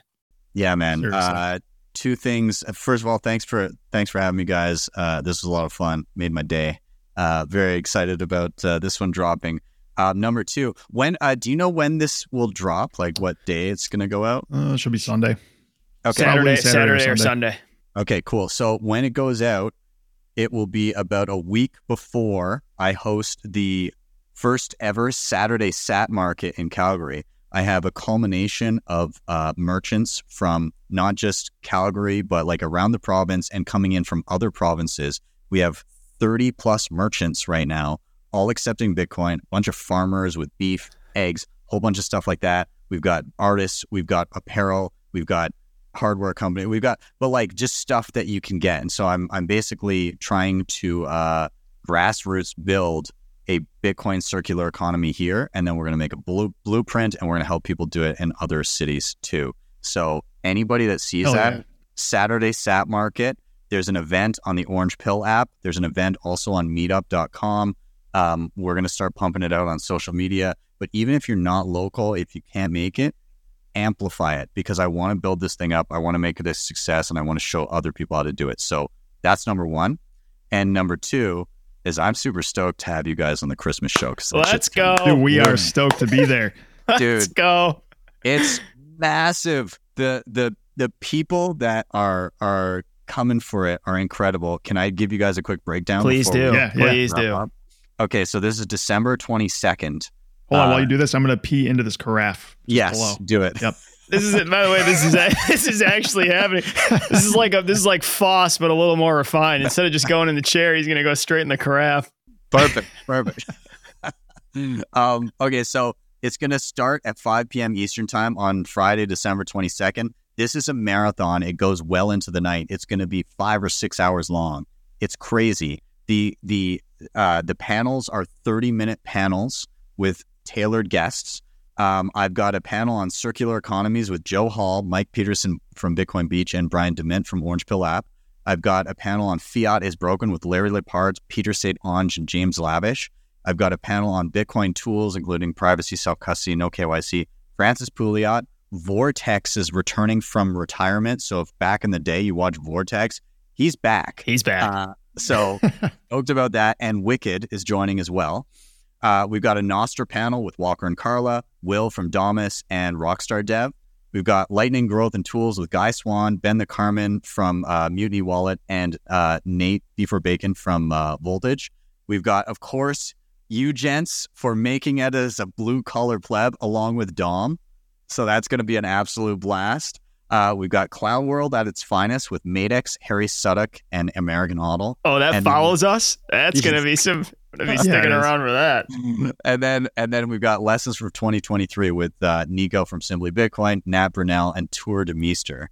Yeah, man. Uh, two things. First of all, thanks for thanks for having me, guys. Uh, this was a lot of fun. Made my day. Uh, very excited about uh, this one dropping. Uh, number two, when uh, do you know when this will drop? Like what day it's going to go out? Uh, it should be Sunday. Okay. Saturday, Saturday, Saturday, or, Sunday. or Sunday. Okay, cool. So when it goes out, it will be about a week before I host the first ever Saturday Sat Market in Calgary. I have a culmination of uh, merchants from not just Calgary, but like around the province and coming in from other provinces. We have 30 plus merchants right now, all accepting Bitcoin, a bunch of farmers with beef, eggs, a whole bunch of stuff like that. We've got artists, we've got apparel, we've got hardware company. We've got, but like just stuff that you can get. And so I'm I'm basically trying to uh, grassroots build a Bitcoin circular economy here, and then we're going to make a blue, blueprint, and we're going to help people do it in other cities too. So anybody that sees that yeah. Saturday Sat Market, there's an event on the Orange Pill app. There's an event also on Meetup.com. Um, we're going to start pumping it out on social media. But even if you're not local, if you can't make it, amplify it because I want to build this thing up. I want to make it a success and I want to show other people how to do it. So that's number one. And number two is I'm super stoked to have you guys on the Christmas show. Let's go. Dude, we are stoked to be there. [laughs] Dude, Let's go. It's massive. The the the people that are are coming for it are incredible. Can I give you guys a quick breakdown? Please do. Yeah, yeah. Please do. Up? Okay, so this is December twenty second. Hold on, Uh, while you do this, I'm gonna pee into this carafe. Yes, below. do it. Yep. [laughs] This is it. By the way, this is [laughs] this is actually happening. This is like a this is like Foss, but a little more refined. Instead of just going in the chair, he's gonna go straight in the carafe. Perfect. Perfect. [laughs] um, okay, so it's going to start at 5 p.m. Eastern Time on Friday, December 22nd. This is a marathon. It goes well into the night. It's going to be five or six hours long. It's crazy. The the uh, the panels are 30 minute panels with tailored guests. Um, I've got a panel on circular economies with Joe Hall, Mike Peterson from Bitcoin Beach, and Brian Dement from Orange Pill app. I've got a panel on Fiat is Broken with Larry Lepard, Peter St. Onge, and James Lavish. I've got a panel on Bitcoin tools, including privacy, self custody, no KYC. Francis Pouliot. Vortex is returning from retirement. So if back in the day you watch Vortex, he's back. He's back. Uh, so [laughs] stoked about that. And Wicked is joining as well. Uh, we've got a Nostr panel with Walker and Carla, Will from Damus, and Rockstar Dev. We've got Lightning Growth and Tools with Guy Swan, Ben the Carman from uh, Mutiny Wallet, and uh, Nate Before Bacon from uh, Voltage. We've got, of course, you gents for making it as a blue collar pleb along with Dom. So that's going to be an absolute blast. Uh, we've got Cloud World at its finest with Madex, Harry Sudock, and American HODL. oh, that and- follows us. That's gonna be [laughs] some. Gonna be sticking it is. around for that. [laughs] and then and then we've got lessons from 2023 with uh, Nico from Simply Bitcoin, Nat Brunell, and Tuur Demeester.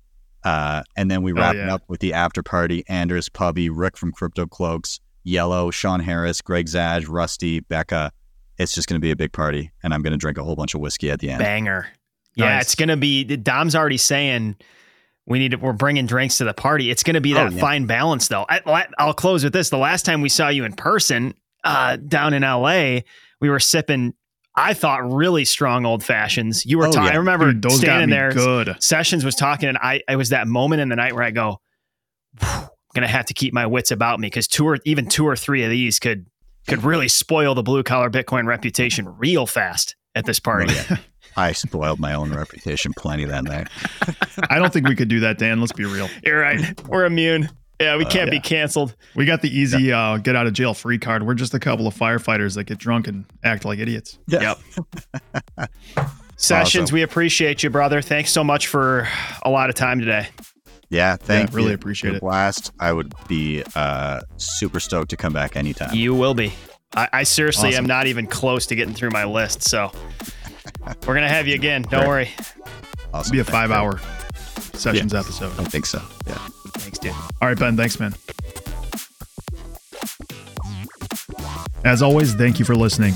Uh, and then we Oh, wrap it up with the after party. Anders Pubby, Rick from Crypto Cloaks, Yellow, Sean Harris, Greg Zaj, Rusty, Becca. It's just going to be a big party, and I'm going to drink a whole bunch of whiskey at the end. Banger. Yeah, Nice. it's gonna be. Dom's already saying we need to. We're bringing drinks to the party. It's gonna be Oh, that yeah. fine balance, though. I, I'll close with this. The last time we saw you in person, uh, down in L.A., we were sipping. I thought really strong old fashions. You were. Oh, ta- yeah. I remember Dude, standing there. good. Sessions was talking, and I. It was that moment in the night where I go, "Phew, gonna have to keep my wits about me because two or even two or three of these could could really spoil the blue collar Bitcoin reputation real fast at this party. [laughs] Yeah. I spoiled my own reputation plenty that night. I don't think we could do that, Dan. Let's be real. You're right. We're immune. Yeah, we Uh, can't be yeah. canceled. We got the easy uh, get out of jail free card. We're just a couple of firefighters that get drunk and act like idiots. Yep. [laughs] Sessions, Awesome. we appreciate you, brother. Thanks so much for a lot of time today. Yeah, thank you. really you. appreciate Been it. Blast. I would be uh, super stoked to come back anytime. You will be. I, I seriously Awesome. am not even close to getting through my list. So [laughs] we're gonna have you again. Don't Great. worry. Awesome. Be a five hour sessions Yeah. episode. I think so. Yeah. Thanks, dude. All right, Ben. Thanks, man. As always, thank you for listening.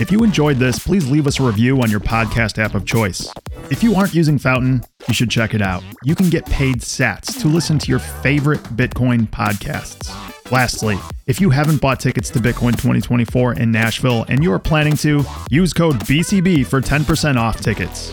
If you enjoyed this, please leave us a review on your podcast app of choice. If you aren't using Fountain, you should check it out. You can get paid sats to listen to your favorite Bitcoin podcasts. Lastly, if you haven't bought tickets to Bitcoin 2024 in Nashville and you are planning to, use code BCB for 10% off tickets.